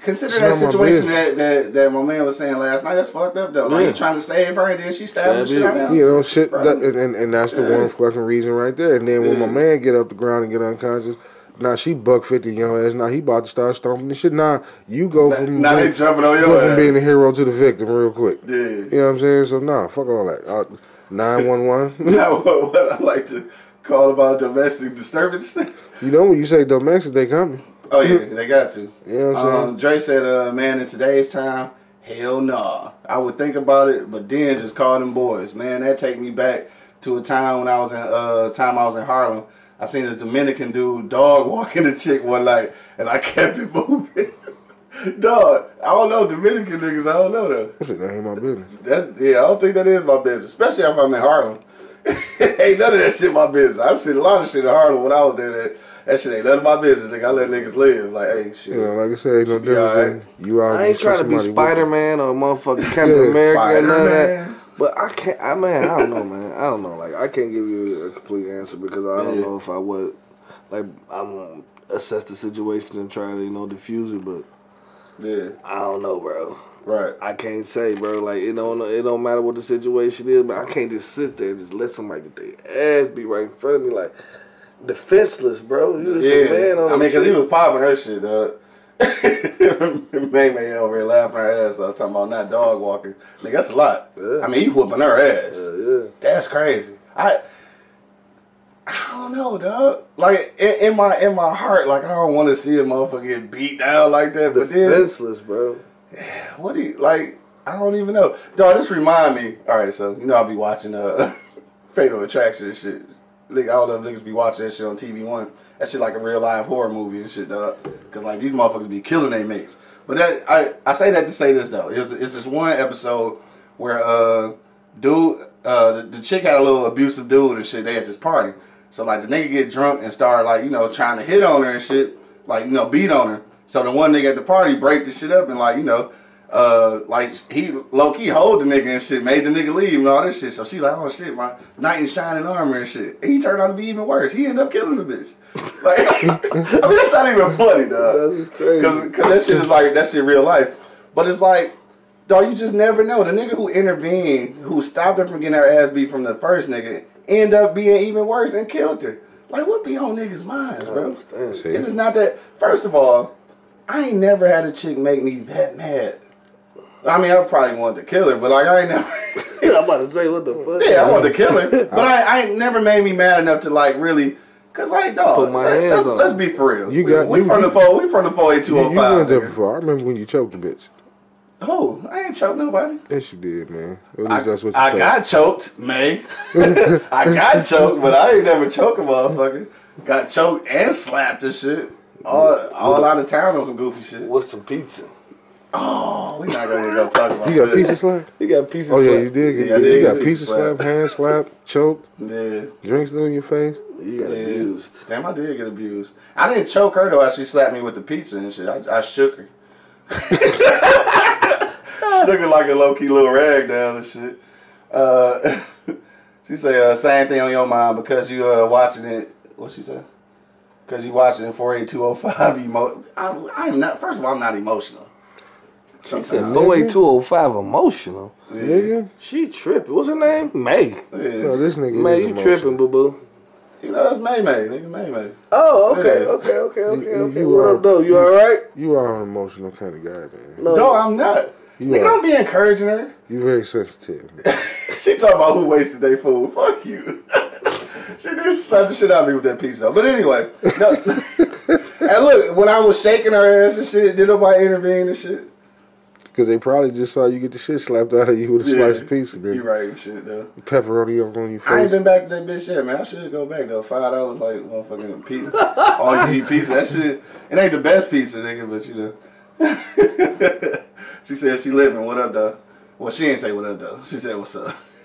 consider It's that situation that, that that my man was saying last night. That's fucked up though. Like Yeah. you trying to save her and then she stabbed the Stab shit out you. of him. You know, shit, that, and, and and that's the Yeah. one fucking reason right there. And then when my man get up the ground and get unconscious, now she buck fifty young ass. Now he about to start stomping the shit. Now you go from now they being- jumping on your go from ass. being a hero to the victim real quick. Yeah. You know what I'm saying? So nah, fuck all that. Uh, Nine one one. Now what, what I like to call about domestic disturbance. You know when you say domestic, they coming. Oh yeah, they got to. You know what I'm saying? Um, Dre said, uh, "Man, in today's time, hell nah. I would think about it, but then just call them boys. Man, that take me back to a time when I was in uh time I was in Harlem. I seen this Dominican dude dog walking a chick one night, and I kept it moving. dog, I don't know Dominican niggas. I don't know though. That ain't my business. That yeah, I don't think that is my business, especially if I'm in Harlem. ain't none of that shit my business. I seen a lot of shit in Harlem when I was there. That that shit ain't none of my business. Nigga, I let niggas live. Like, hey, shit. You know, like I said, ain't no Should be all difference. than You out I ain't trying to be. Spider Man or motherfucking Captain Yeah, America and none of that. But I can't. I man, I don't know, man. I don't know. Like I can't give you a complete answer because I don't Yeah. know if I would. Like I'm gonna assess the situation and try to you know diffuse it, but Yeah, I don't know, bro. right. I can't say, bro. Like it don't it don't matter what the situation is, but I can't just sit there and just let somebody get their ass be right in front of me, like defenseless, bro. You just a man Yeah, on I mean, because he was popping her shit, dog. May May over here laughing her ass off, talking about not dog walking. Nigga, that's a lot. Yeah. I mean, he whooping her ass. Yeah, yeah. That's crazy. I I don't know, dog. Like in, in my in my heart, like I don't want to see a motherfucker get beat down like that. But then Defenseless, bro. what do you like? I don't even know. Dog, this remind me. All right, so you know I'll be watching uh Fatal Attraction and shit. Know if niggas be watching that shit on TV One. That shit like a real live horror movie and shit, dog. Cause like these motherfuckers be killing their mates. But that I I say that to say this though. It's, it's this one episode where uh dude uh the, the chick had a little abusive dude and shit. They at this party. So like the nigga get drunk and start like you know trying to hit on her and shit, like you know beat on her. So the one nigga at the party break the shit up and like you know uh, like he low key hold the nigga and shit, made the nigga leave and all this shit. So she like, oh shit, my knight in shining armor and shit. And he turned out to be even worse. He ended up killing the bitch. Like, I mean, that's not even funny, dog. That's crazy. Cause, Cause that shit is like that shit real life. But it's like, dog, you just never know. The nigga who intervened, who stopped her from getting her ass beat from the first nigga, end up being even worse and killed her. Like, what be on niggas' minds, bro? It is not that. First of all, I ain't never had a chick make me that mad. I mean, I probably wanted to kill her, but like I ain't never. I'm about to say what the fuck. yeah, I wanted to kill her, but I, I ain't never made me mad enough to like really. Cause like dog, Put my let, hands us on let's be for real. You we, got- we you- from the you- four. We from the four eight two oh You, zero you five. went there before. I remember when you choked a bitch. Oh, I ain't choked nobody. Yes, you did, man. At least I, that's what you I told. got choked, May. I got choked, but I ain't never choke a motherfucker. Got choked and slapped and shit. All, all out of town on some goofy shit. What's some pizza? Oh, we not gonna go talk about that. You got that. pizza slap? You got pizza. Oh yeah, slap. you did. Get, Yeah, I you did got get pizza pizza slap, slap. hand slap, choked, Yeah. drinks in your face. You got Yeah. abused. Damn, I did get abused. I didn't choke her though. She slapped me with the pizza and shit. I, I shook her. shook her like a low key little rag down and shit. Uh, she say uh, same thing on your mind because you uh, watching it. What she said? Because you watching it four eight two zero five emo. I'm, I'm not. First of all, I'm not emotional. She said Sometimes. 48205 emotional. Yeah. Nigga, She tripping. What's her name? May. Yeah. no, this nigga May, is you emotional. tripping, boo boo. You know, it's May May. Nigga, May May. Oh, okay, Yeah. okay, okay, okay, You- okay. you what are- up, though? You all right? You are an emotional kind of guy, man. No. No, I'm not. You Nigga, are. don't be encouraging her. You very sensitive. She talking about who wasted their food. Fuck you. she did slap the shit out of me with that pizza. But anyway, no. and look, when I was shaking her ass and shit, did nobody intervene and shit? Because they probably just saw you get the shit slapped out of you with a slice of pizza. You Then right shit though. pepperoni up on your face. I ain't been back to that bitch yet, man. I should go back though. Five dollars like motherfucking pizza. All you eat pizza. That shit. It ain't the best pizza, nigga, but you know. she said she living. What up, though? Well, she ain't say what up though. She said what's up.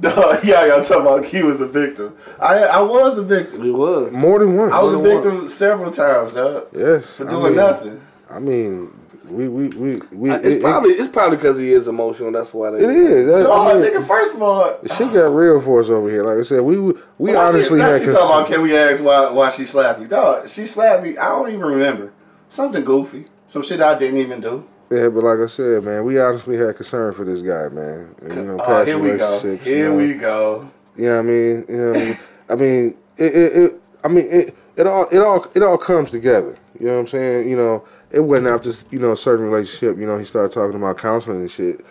Dog, yeah, y'all talking about he was a victim. I I was a victim. He was. More than once. I was a More than victim several times, dog, yes. for I doing mean- nothing. I mean, we we we we. It's it- it- probably it's probably because he is emotional. That's why they. It is. That, Dog, I mean, nigga, first of all, the shit got real for us over here. Like I said, we we why honestly she, now had. she cons- talking about can we ask why why she slapped me? Dog, she slapped me. I don't even remember. Something goofy. Some shit I didn't even do. yeah, but like I said, man, we honestly had concern for this guy, man. And, you know, Oh, past here we go. relationships. Here you know, we go. You know I mean? You know I mean? I mean, it, it, it I mean, it, it all, it all, it all comes together. You know what I'm saying? You know, it wasn't after you know a certain relationship. You know, he started talking about counseling and shit.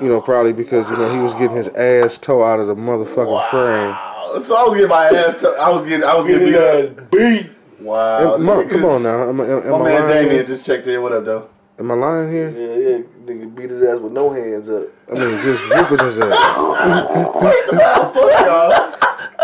You know, probably because you know he was getting his ass toe out of the motherfucking frame. Wow. So I was getting my ass. T- I was getting. I was getting beat up. beat. Wow. Am- Mo, come on now. Am, am, My man Damien just checked in. What up, though? Am I lying here? Yeah, yeah. Nigga beat his ass with no hands up. I mean, just whooping his ass. Fuck y'all.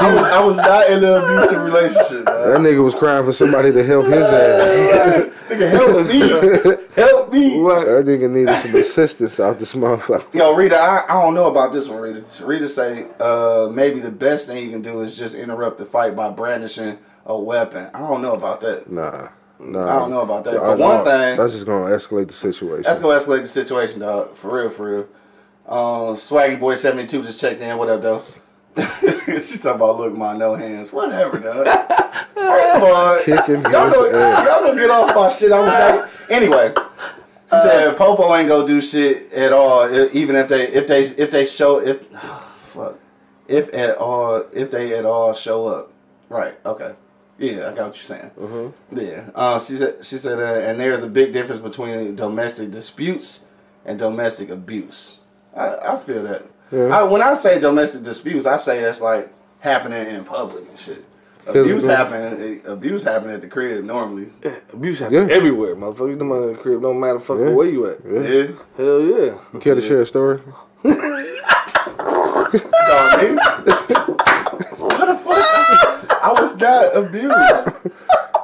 I was, I was not in an abusive relationship. That nigga was crying for somebody to help his ass. Nigga, help me. Help me. What? That nigga needed some assistance out this motherfucker. Yo, Rita, I, I don't know about this one, Rita. Rita say uh, maybe the best thing you can do is just interrupt the fight by brandishing a weapon. I don't know about that. Nah, nah. I don't know about that. Uh, For one thing, that's just gonna escalate the situation. That's gonna escalate the situation, dog. For real, for real. Um, Swaggy Boy seventy two just checked in. What up, though? she talking about look my no hands. Whatever, dog. First of all, Kicking y'all his don't, y'all don't get off my shit. I was like, anyway. She said Popo ain't gonna do shit at all, even if they if they if they show if fuck if at all if they at all show up. Right. Okay. Yeah, I got what you're saying. Mm-hmm. Yeah. Uh, she said. She said, uh, and there's a big difference between domestic disputes and domestic abuse. I, I feel that. Yeah. I, when I say domestic disputes, I say that's like happening in public and shit. Abuse Physical. happen. Eh, abuse happen at the crib normally. Abuse happen Yeah. everywhere, motherfucker. You know my crib. Don't matter fucking Yeah. where you at. Yeah. Yeah. Hell yeah. You care to share a story? Dog, nigga. what the fuck? got abused.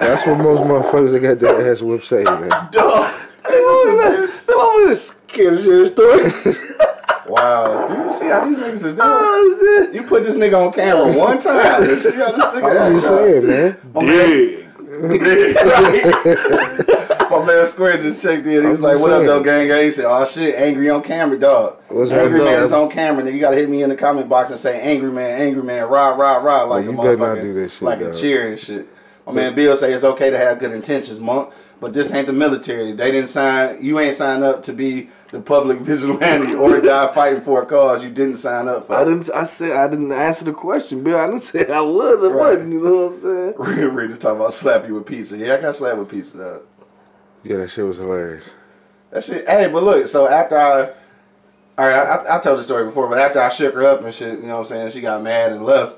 That's what most motherfuckers that got their ass whipped say, man. Dog. That motherfucker is scared of shit story. Wow. You see how these niggas is doing? Oh. You put this nigga on camera one time. and see how this nigga I'm just act, dog. saying, man. My man, My man Square just checked in. He was I'm like, just "What up, saying. though, gang?" gang? He said, "Oh shit, angry on camera, dog. What's angry man is on camera. Nigga, you gotta hit me in the comment box and say, "Angry man, angry man, rah rah rah," like you a motherfucker, do that shit, like a dog. cheer and shit. My man Bill say it's okay to have good intentions, monk, but this ain't the military. They didn't sign. You ain't signed up to be the public vigilante or die fighting for a cause you didn't sign up for. I didn't. I said I didn't answer the question, Bill. I didn't say I was or Right. wasn't. You know what I'm saying? Real ready to talk about slap you with pizza. Yeah, I got slapped with pizza, dog. Yeah, that shit was hilarious. That shit. Hey, but look. So after I, all right, I, I, I told the story before, but after I shook her up and shit, you know what I'm saying? She got mad and left.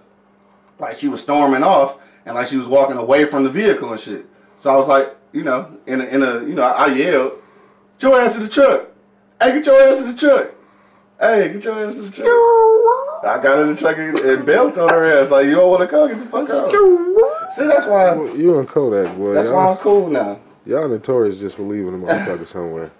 Like she was storming off, and like she was walking away from the vehicle and shit. So I was like, you know, in a, in a, you know, I yelled, "Get your ass to the truck! Hey, get your ass in the truck! Hey, get your ass in the truck!" I got in the truck and, and belted on her ass like, "You don't want to come? Get the fuck out!" See, that's why. You and Kodak, boy. That's why y'all, I'm cool now. y'all notorious just for leaving the motherfucker somewhere.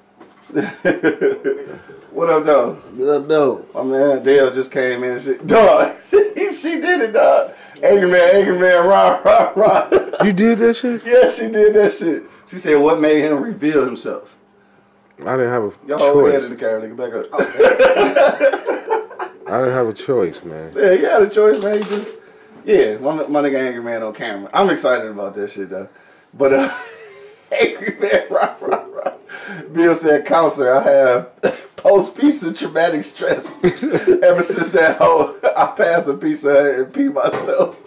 What up, though? What up, no. My man Dale just came in and shit. Dog, she did it, dog. Angry man, angry man, rah, rah, rah. You did that shit? yeah, she did that shit. She said, what made him reveal himself? I didn't have a choice. Y'all hold your head in the camera, nigga, back up. I didn't have a choice, man. yeah, you had a choice, man. You just, yeah, my, my nigga angry man on camera. I'm excited about that shit, though. But, uh, angry man, rah, rah, rah. Bill said, counselor, I have post-piece of traumatic stress. Ever since that whole, I passed a piece of and pee myself.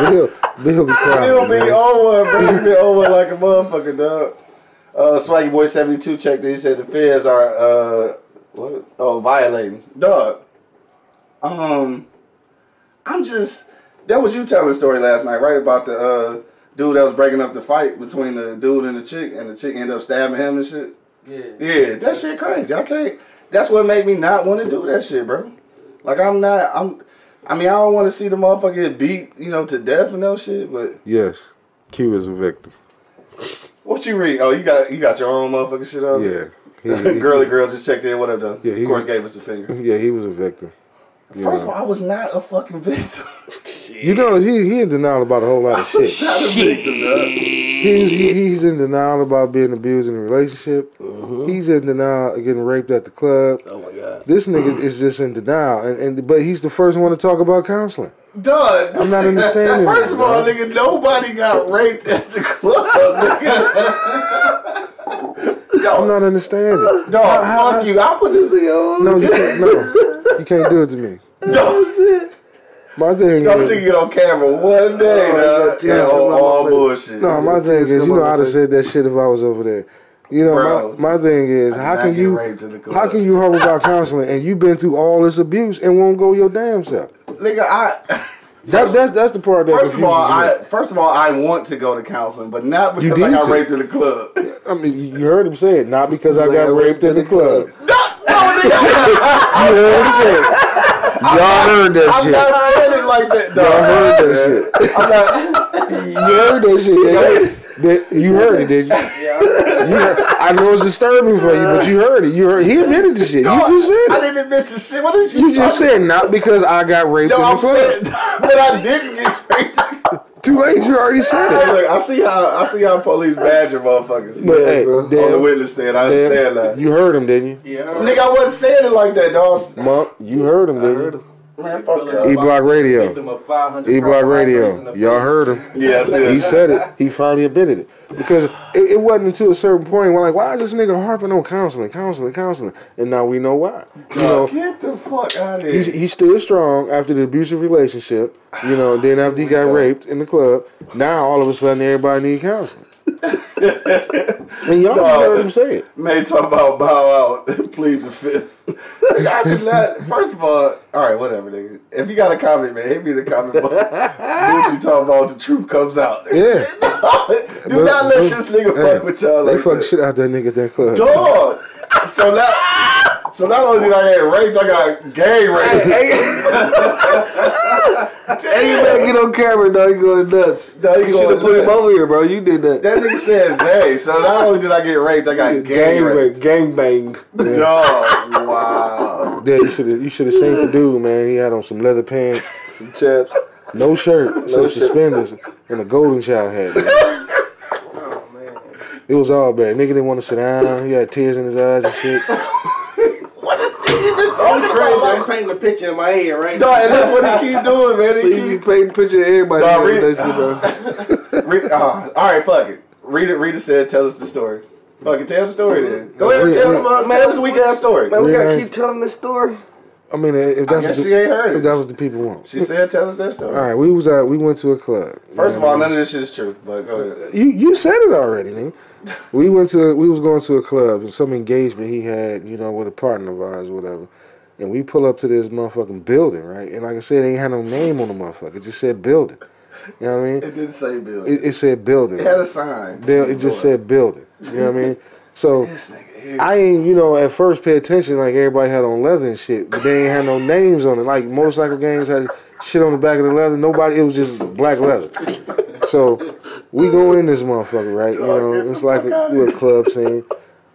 Bill, Bill be proud. Bill be over, bro. Be over like a motherfucker, dog. Uh, Swaggy Boy 72 checked it. He said the feds are, uh, what? Oh, violating. Dog. Um, I'm just, that was you telling the story last night, right? About the, uh, dude that was breaking up the fight between the dude and the chick, and the chick ended up stabbing him and shit. Yeah. Yeah, that shit crazy. I can't. That's what made me not want to do that shit, bro. Like I'm not. I'm. I mean, I don't want to see the motherfucker get beat, you know, to death and no shit. But Yes. Q is a victim. what you read? Oh, you got you got your own motherfucking shit up. Yeah. He, he- Girly girl just checked in. What up, though? Yeah, he of course, was- gave us the finger. yeah, he was a victim. You First of all, I was not a fucking victim. You know, he he in denial about a whole lot of shit. not a victim, dog. He's he, he's in denial about being abused in a relationship. Mm-hmm. He's in denial of getting raped at the club. Oh my god. This nigga is just in denial, and, and but he's the first one to talk about counseling. Dog, I'm not understanding First of all, nigga, nobody got raped at the club, nigga. I'm not understanding. Dog, fuck you. I'll put this thing on. No, you can't. No, you can't do it to me. Dog. My thing Y'all is, nigga get on camera one day, Oh, dog. yeah, all, bullshit. no, my thing is, you know, I'd have said that shit if I was over there. You know, Bro, my, my thing is, how can you, raped in the how can you hope about counseling and you've been through all this abuse and won't go your damn self? Nigga, I. That's that's that's the part that. First of all, I first of all I want to go to counseling, but not because You I got to. raped in the club. I mean, you heard him say it, not because I got raped in the club. no, no, nigga, You heard him say it. Y'all heard that I'm shit. not saying it like that, dog. Y'all heard that shit. I'm not. You heard that shit. Didn't you? That- You heard it, did you? Yeah. You heard, I know it's disturbing for you, but you heard it. You heard. He admitted the shit. You just I said it. didn't admit to shit. What is you? You just talking- said not because I got raped No, in I'm the club. saying that I didn't get raped. Too late. You already said it. look, I see how I see how police badger motherfuckers. But, hey, on damn. the witness stand, I understand that. You heard him, didn't you? Yeah. Nigga, I wasn't saying it like that, dog. Monk, you heard him, didn't you? Man, fuck E. Block Radio. Victim of 500 E Block Radio. operators in the Y'all heard him. Yeah, I He said it. He finally admitted it. Because it, it wasn't until a certain point where like, why is this nigga harping on counseling, counseling, counseling? And now we know why. You know, get the fuck out of he's, here. he's still strong after the abusive relationship. You know, then after he got raped in the club, now all of a sudden everybody need counseling. And y'all just heard him say it. Man, talk about bow out and plead the fifth. I not. First of all, all right, whatever, nigga. If you got a comment, man, hit me in the comment box. Gucci talking about the truth comes out. Yeah. Do not let this nigga fuck with y'all They like fuck that. shit out that nigga at that club. Dog. So now, So not only did I get raped, I got gay raped. Hey, you better get on camera, dog. You going nuts. No, you you should have put him over here, bro. You did that. That nigga said gay. So not only did I get raped, I got gay gang raped. gang banged. Dog, wow. Yeah, you should have you should have seen the dude, man. He had on some leather pants, Some chaps. no shirt, some shirt. suspenders, and a golden child hat. Oh man. It was all bad. Nigga didn't want to sit down. He had tears in his eyes and shit. I'm crazy. I'm painting a picture in my head right now. No, and that's what he keep doing, man. So He you keep be painting picture of everybody. Dog, doing read- that shit, dog. Re- uh, all right, fuck it. Read it. Read it. Said, tell us the story. Fuck it. Tell the story then. Go ahead and tell read- them. Uh, tell us a weak ass story. Man, we gotta keep telling this story. I mean, if I that's, what the, she ain't heard if that's what the people want. She said, tell us that story. All right, we was out. We went to a club. First of all, none of this shit is true. But go ahead. you you said it already, man. We went to we was going to a club and some engagement he had, you know, with a partner of ours, whatever. And we pull up to this motherfucking building, right? And like I said, it ain't had no name on the motherfucker. It just said building. You know what I mean? It didn't say building. It, it said building. It had a sign. It just said building. You know what I mean? So. I ain't, you know, at first pay attention like everybody had on leather and shit, but they ain't had no names on it. Like motorcycle gangs had shit on the back of the leather. Nobody, it was just black leather. So we go in this motherfucker, right? You know, it's like a, a club scene.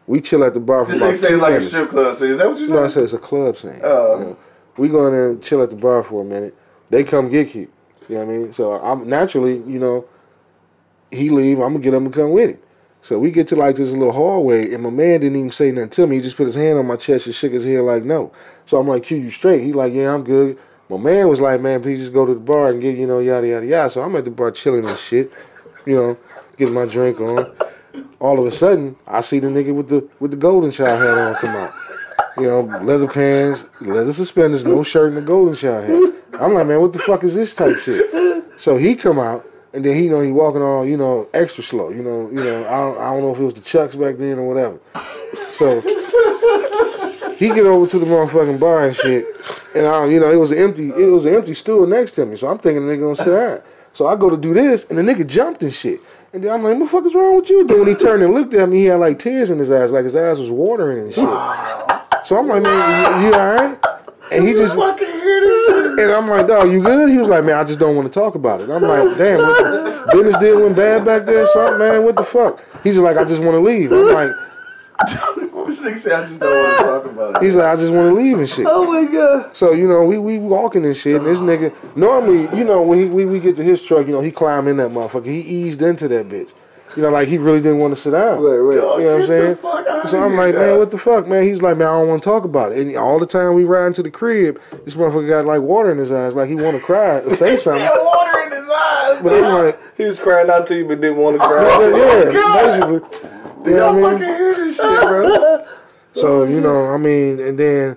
We chill at the bar for This about nigga say like a strip club. So is that what you said? No, I said it's a club scene. Oh. You know, we go in there and chill at the bar for a minute. They come get you. You know what I mean? So I'm naturally, you know, he leave. I'm gonna get him to come with him. So we get to like this little hallway, and my man didn't even say nothing to me. He just put his hand on my chest and shook his head like no. So I'm like, "Q, you straight?" He like, "Yeah, I'm good." My man was like, "Man, please just go to the bar and get you know yada yada yada." So I'm at the bar chilling and shit, you know, getting my drink on. All of a sudden, I see the nigga with the with the golden child hat on come out. You know, leather pants, leather suspenders, no shirt, and a golden child hat. I'm like, man, what the fuck is this type shit? So he come out, and then he you know he walking all you know extra slow. You know, you know I don't, I don't know if it was the chucks back then or whatever. So he get over to the motherfucking bar and shit, and I you know it was an empty it was an empty stool next to me. So I'm thinking the nigga gonna sit down. So I go to do this, and the nigga jumped and shit. And then I'm like, what the fuck is wrong with you? Then when he turned and looked at me, he had like tears in his eyes, like his eyes was watering and shit. So I'm like, man, you, you all right? And he just fucking hear this shit. and I'm like, dog, you good? He was like, man, I just don't want to talk about it. I'm like, damn, what the, business deal went bad back there or something, man. What the fuck? He's like, I just want to leave. I'm like, This nigga said, I just don't want to talk about it. he's like, I just want to leave and shit. Oh my god. So you know, we we walking and shit. And this nigga normally, you know, when he we, we get to his truck, you know, he climbed in that motherfucker. He eased into that bitch. You know, like he really didn't want to sit down. Right, right. You know what I'm saying? So I'm like, man, what the fuck, man? He's like, man, I don't want to talk about it. And all the time we ride to the crib, this motherfucker got like water in his eyes, like he want to cry or say something. Got water in his eyes. But I'm like, He was crying out to you, but didn't want to yeah, cry. yeah, oh basically. Know Y'all fucking hear this shit, bro. So you know, I mean, and then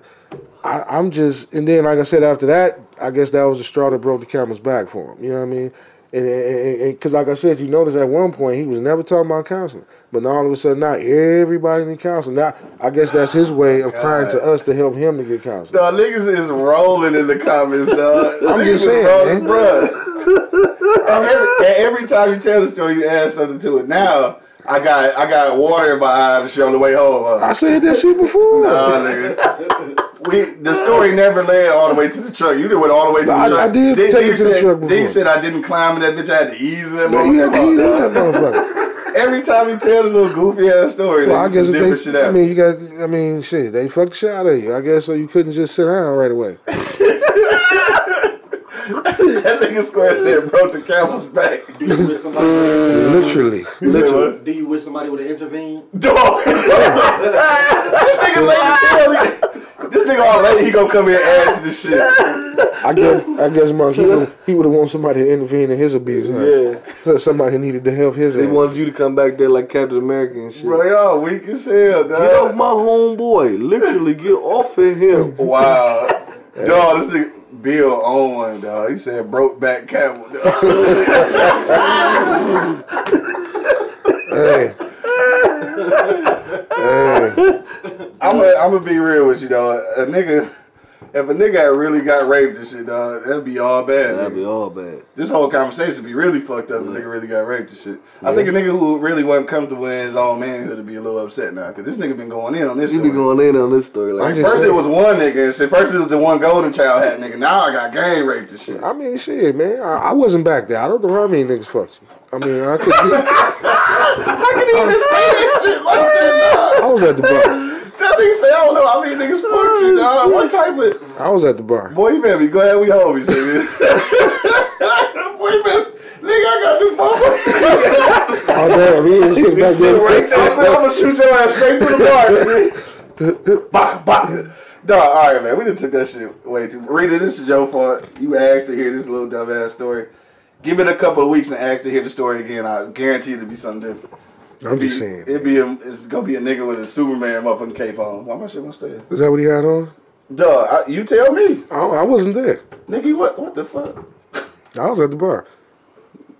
I, I'm just, and then like I said, after that, I guess that was the straw that broke the camel's back for him. You know what I mean? And because, like I said, you notice at one point he was never talking about counseling, but now all of a sudden, now everybody in counseling. Now I guess that's his oh way of crying to us to help him to get counseling. Dog, niggas is rolling in the comments, dog. I'm Niggas just saying, rolling, man. and, every, every time you tell the story, you add something to it. Now I got I got water in my eye to show on the way home. huh? I said that shit before. Nah, nigga. We the story never led all the way to the truck. You did went all the way to the I- truck. I did Then- take it you to the said- truck Then you said I didn't climb in that bitch. I had to ease that Man, you had to ease that motherfucker. Every time he tells a little goofy ass story, Well, I guess different they, shit I mean, you got, I mean, shit, they fucked the shit out of you. I guess so you couldn't just sit down right away. That nigga square said broke the camel's back. Do you wish somebody? Uh, literally. You do you wish somebody would have intervened? Dog. this nigga late as hell. This nigga all late. He gonna come here and add to this shit. I guess, I guess, Mark, he would, he would have wanted somebody to intervene in his abuse. Huh? Yeah. So somebody needed to help his. They ass. wanted you to come back there like Captain America and shit. Bro, y'all weak as hell, Get off my homeboy. Literally get off of him. Wow. Dog, this nigga Bill on one, dog. He said broke back camel, dog. Hey. hey. I'm gonna be real with you, though. A nigga, if a nigga had really got raped and shit, dog, that'd be all bad. That'd nigga. be all bad. This whole conversation would be really fucked up if a nigga really got raped and shit. I think a nigga who really wasn't comfortable in his own manhood would be a little upset now because this nigga been going in on this. You story. be going in on this story like Like, just first it was one nigga and shit. First it was the one golden child had nigga. Now I got gang raped and shit. I mean, shit, man. I, I wasn't back there. I don't know how many niggas fucked you. I mean, I could. I can even say that shit like that, I was at the bar. That nigga say I don't know how many niggas fucked you, dog. What type of I was at the bar. boy? You better be glad we homies, nigga. boy, you better, nigga, I got this motherfucker. Oh damn, he didn't sit back there. Right. I'm gonna shoot your ass straight through the bar. nigga. Bop, bop. Dog, all right, man. We done took that shit way too. Rita, this is your fault. You asked to hear this little dumbass story. Give it a couple of weeks and ask to hear the story again. I guarantee it'll be something different. I'm Be- just saying. It'd be a, it's gonna be a nigga with a Superman motherfucking cape on. Why my shit gonna stay? Is that what he had on? Duh, I, you tell me, I, I wasn't there. nigga. What? What the fuck? I was at the bar.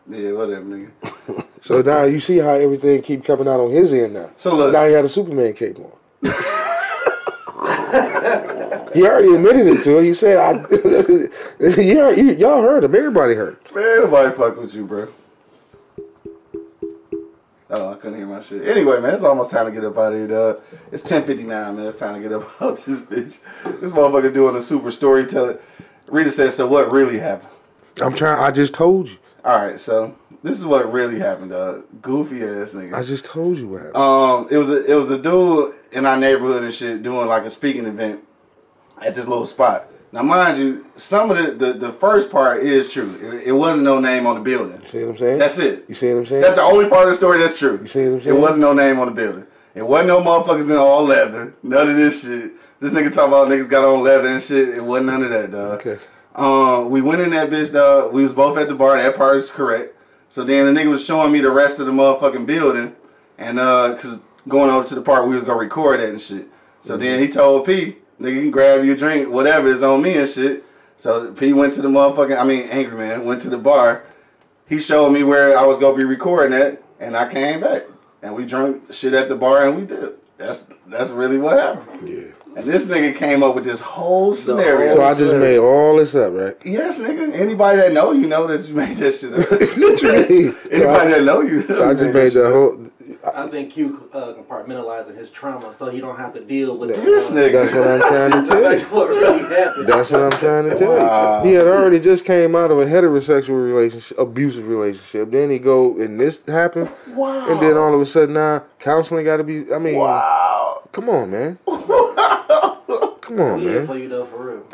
Yeah, whatever, nigga. So now you see how everything keep coming out on his end now. So look- now he had a Superman cape on. he already admitted it to her. He said, "I." you y'all heard him. Everybody heard. Man, nobody fuck with you, bro. Oh, I couldn't hear my shit. Anyway, man, it's almost time to get up out of here, dog. It's 10.59, man. It's time to get up out of this bitch. This motherfucker doing a super storyteller. Rita said, so what really happened? I'm trying. I just told you. All right, so this is what really happened, dog. Goofy ass nigga. I just told you what happened. Um, it was a it was a dude in our neighborhood and shit doing like a speaking event at this little spot. Now, mind you, some of the the, the first part is true. It, it wasn't no name on the building. see what I'm saying? That's it. You see what I'm saying? That's the only part of the story that's true. You see what I'm saying? It wasn't no name on the building. It wasn't no motherfuckers in all leather. None of this shit. This nigga talking about niggas got on leather and shit. It wasn't none of that, dog. Okay. Um, we went in that bitch, dog. We was both at the bar. That part is correct. So then the nigga was showing me the rest of the motherfucking building, and uh, cause going over to the part we was gonna record that and shit. So then he told P, nigga, you can grab your drink, whatever is on me and shit. So P went to the motherfucking, I mean, Angry Man went to the bar. He showed me where I was gonna be recording at, and I came back, and we drank shit at the bar, and we did. That's that's really what happened. Yeah. And this nigga came up with this whole scenario. So I just made all this up, right? Yes, nigga. Anybody that know you know that you made that shit up. What you mean? Anybody that know you. So I just made that the whole. I think Q uh, compartmentalizing his trauma so he don't have to deal with This uh, nigga. That's what I'm trying to tell Like you. what really happened. That's what I'm trying to tell Wow. you. He had already just came out of a heterosexual relationship, abusive relationship. Then he go and this happened, Wow. and then all of a sudden now counseling got to be. I mean, Wow. come on, man. Come on, We man. for you though, for real.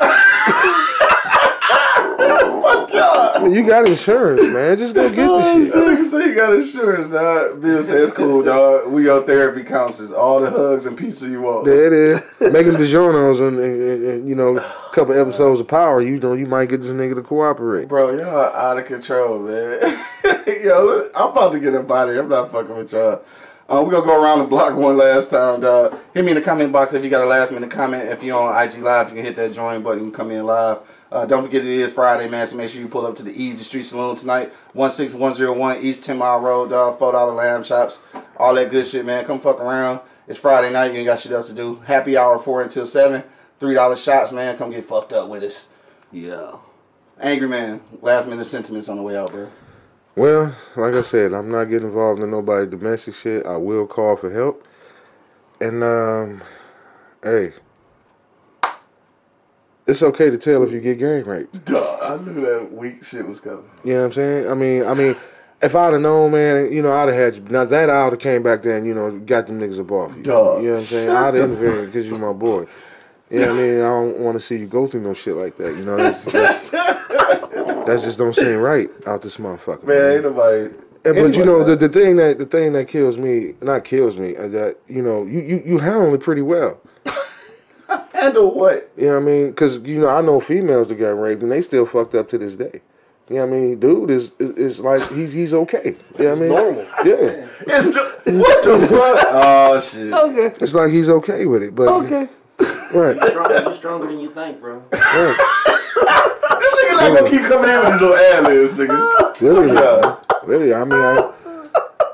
I mean, you got insurance, man. Just go get the shit. That nigga say you got insurance, dog. Bill says it's cool, dog. We your therapy counselors. All the hugs and pizza you want. There it is. Making DiGiorno's and, and, and, and, you know, a couple episodes of Power. You know, you might get this nigga to cooperate. Bro, y'all are out of control, man. Yo, look, I'm about to get up out of here. I'm not fucking with y'all. Uh, we're gonna go around the block one last time, dog. Hit me in the comment box if you got a last minute comment. If you're on IG Live, you can hit that join button and come in live. Uh, don't forget it is Friday, man, so make sure you pull up to the Easy Street Saloon tonight. 16101 East 10 Mile Road, dog. $4 lamb chops. All that good shit, man. Come fuck around. It's Friday night. You ain't got shit else to do. Happy hour 4 until 7. $3 shots, man. Come get fucked up with us. Yeah. Angry man, last minute sentiments on the way out, bro. Well, like I said, I'm not getting involved in nobody domestic shit. I will call for help. And um, hey, it's okay to tell if you get gang raped. Duh, I knew that weak shit was coming. You know what I'm saying? I mean, I mean, if I'd have known, man, you know, I'd have had you. Now that I would have came back there and you know got them niggas up off you. Dog, You know what I'm saying? I'd have intervened because you're my boy. You know what I mean? I don't want to see you go through no shit like that. You know, that's, that's, that just don't seem right out this motherfucker. Man, ain't nobody. And, but you know the, the thing that the thing that kills me, not kills me, uh, that you know you you you handle it pretty well. handle what? You know what I mean? Because you know I know females that got raped and they still fucked up to this day. You know what I mean? Dude is is, is like he's he's okay. You know what I mean? normal. Yeah, It's no, what the fuck? Oh shit. Okay. it's like he's okay with it. But Okay. right, Stronger, you're stronger than you think, bro. right. This nigga like gonna keep coming in with these little ad libs, nigga. Literally, Yeah. literally. I mean, I,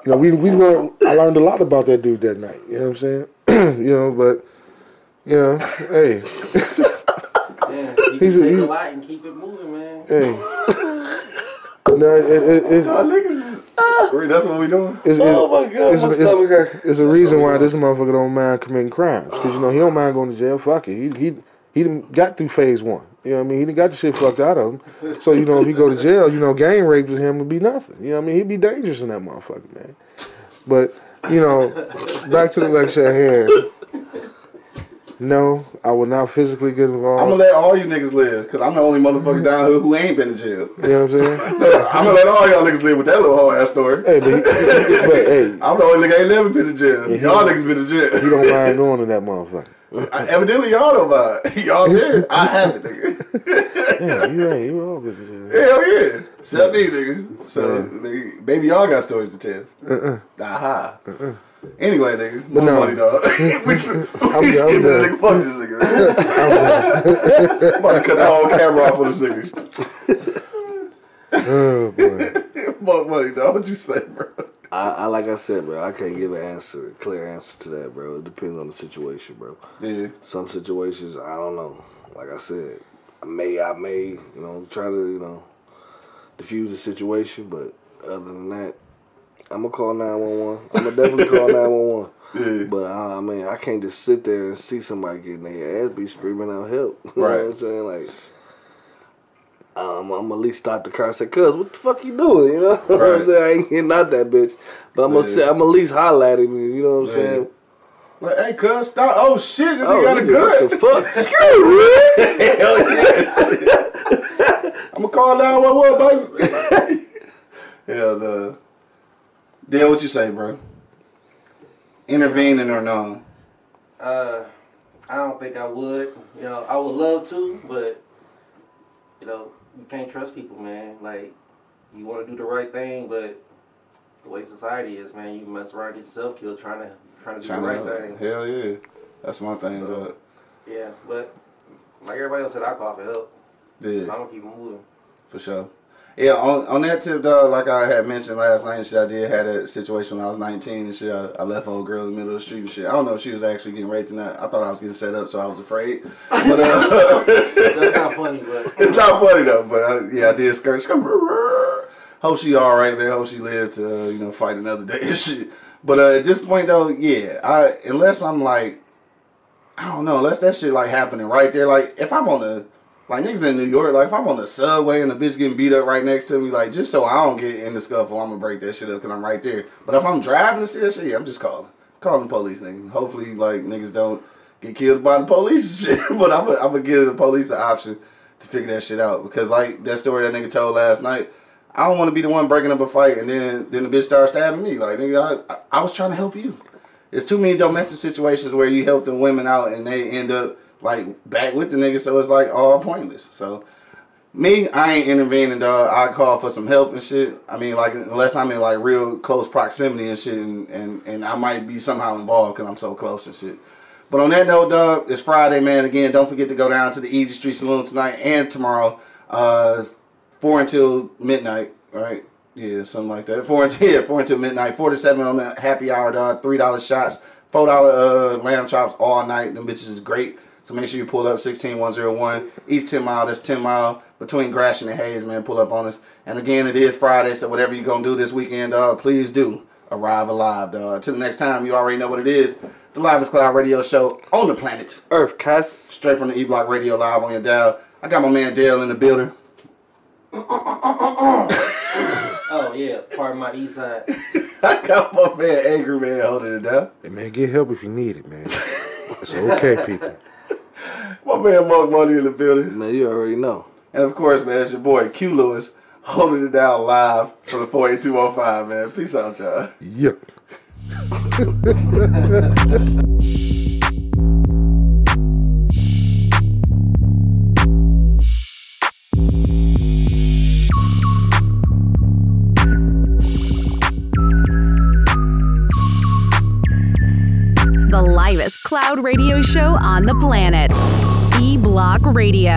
you know, we we learned. I learned a lot about that dude that night. You know what I'm saying? you know, but you know, hey, Yeah, you He's can a- take a, lot and keep it moving, man. Hey. no, it, it, it's, Y'all niggas is, ah, that's what we doing? it's, Oh my god, it's, my it's, stomach hurt. it's a reason why doing. this motherfucker don't mind committing crimes. Because, you know, he don't mind going to jail. Fuck it. He, he, he done got through phase one. You know what I mean? He done got the shit fucked out of him. So, you know, if he go to jail, you know, gang rape with him would be nothing. You know what I mean? He'd be dangerous in that motherfucker, man. But, you know, back to the lecture at hand. No, I will not physically get involved. I'm gonna let all you niggas live, because I'm the only motherfucker down here who ain't been to jail. you know what I'm saying? I'm gonna let all y'all niggas live with that little whole ass story. hey, but, but hey, I'm the only nigga ain't never been to jail. Y'all niggas been to jail. you don't mind going to that motherfucker. I, evidently, y'all don't mind. Y'all did. I haven't, nigga. Yeah, you ain't. You all good. to jail. Hell yeah. Except me, nigga. So, nigga, baby, y'all got stories to tell. Uh-uh. Aha. Uh-uh. Anyway, nigga. More no. money, dog. we should, we I'm skipping done. this nigga. Fuck this nigga. I'm about to cut the whole camera off for this nigga. Oh boy. More money, dog. What you say, bro? I, I like I said, bro. I can't give an answer, a clear answer to that, bro. It depends on the situation, bro. Yeah. Some situations, I don't know. Like I said, I may, I may, you know, try to, you know, diffuse the situation, but other than that, I'm gonna call nine one one. I'm gonna definitely call nine one one. Yeah. But uh, I mean, I can't just sit there and see somebody getting their ass be screaming out help. You Right. know what I'm saying? Like, um, I'm at least stop the car and say, "Cuz, what the fuck you doing?" You know what Right. I'm saying? I ain't getting out that bitch. But I'm gonna say, I'm at least holler at him. You know what I'm saying? Like, hey, cuz, stop. Oh, shit. This Oh, got a nigga, what the gun. fuck? Hell yeah. I'm gonna call 911, baby. Hell no. Dale, what you say, bro? Intervening or no? Uh, I don't think I would. You know, I would love to, but you know, you can't trust people, man. Like, you want to do the right thing, but the way society is, man, you mess around, get yourself killed trying to trying to do Trying the to- right thing. Hell yeah. That's my thing, dog. Yeah, but like everybody else said, I call for help. Yeah, I'm gonna keep moving. for sure. Yeah, on, on that tip, though, like I had mentioned last night and shit, I did had a situation when I was 19 and shit. I, I left old girl in the middle of the street and shit. I don't know if she was actually getting raped or not. I thought I was getting set up, so I was afraid. But, uh, That's not funny, but It's not funny though, but I, yeah, I did skirt. Hope she all right, man. Hope she lived to uh, you know fight another day and shit. But uh, at this point though, yeah, I unless I'm like, I don't know, unless that shit like happening right there. Like if I'm on the like niggas in New York, like if I'm on the subway and the bitch getting beat up right next to me, like just so I don't get in the scuffle, I'm gonna break that shit up because I'm right there. But if I'm driving and see that shit, yeah, I'm just calling, calling the police, nigga. Hopefully, like niggas don't get killed by the police and shit. but I'm gonna give the police the option to figure that shit out because like that story that nigga told last night. I don't want to be the one breaking up a fight and then then the bitch starts stabbing me. Like nigga, I, I was trying to help you. It's too many domestic situations where you help the women out and they end up like back with the nigga, so it's like all pointless. So me, I ain't intervening, dog. I call for some help and shit. I mean, like unless I'm in like real close proximity and shit, and and, and I might be somehow involved because I'm so close and shit. But on that note, dog, it's Friday, man. Again, don't forget to go down to the Easy Street Saloon tonight and tomorrow, uh, four until midnight. right? yeah, something like that. Four until yeah, four until midnight. Four to seven on the happy hour, dog. Three dollar shots, four dollar uh, lamb chops all night. Them bitches is great. So make sure you pull up 16101 East 10 Mile. That's 10 Mile between Gratiot and Hayes, man. Pull up on us. And again, it is Friday, so whatever you're going to do this weekend, dog, please do arrive alive, dog. Till the next time, you already know what it is. The Livest Cloud radio show on the planet. Earth cast. Straight from the E Block Radio Live on your dial. I got my man Dale in the building. oh yeah, part of my east side. I got my man Angry Man holding it down. Hey, man, get help if you need it, man. It's okay, people. My man Monk Money in the building. Man, you already know. And of course, man, it's your boy Q Lewis holding it down live from the 48205, man. Peace out, y'all. Yep. cloud radio show on the planet. E Block Radio.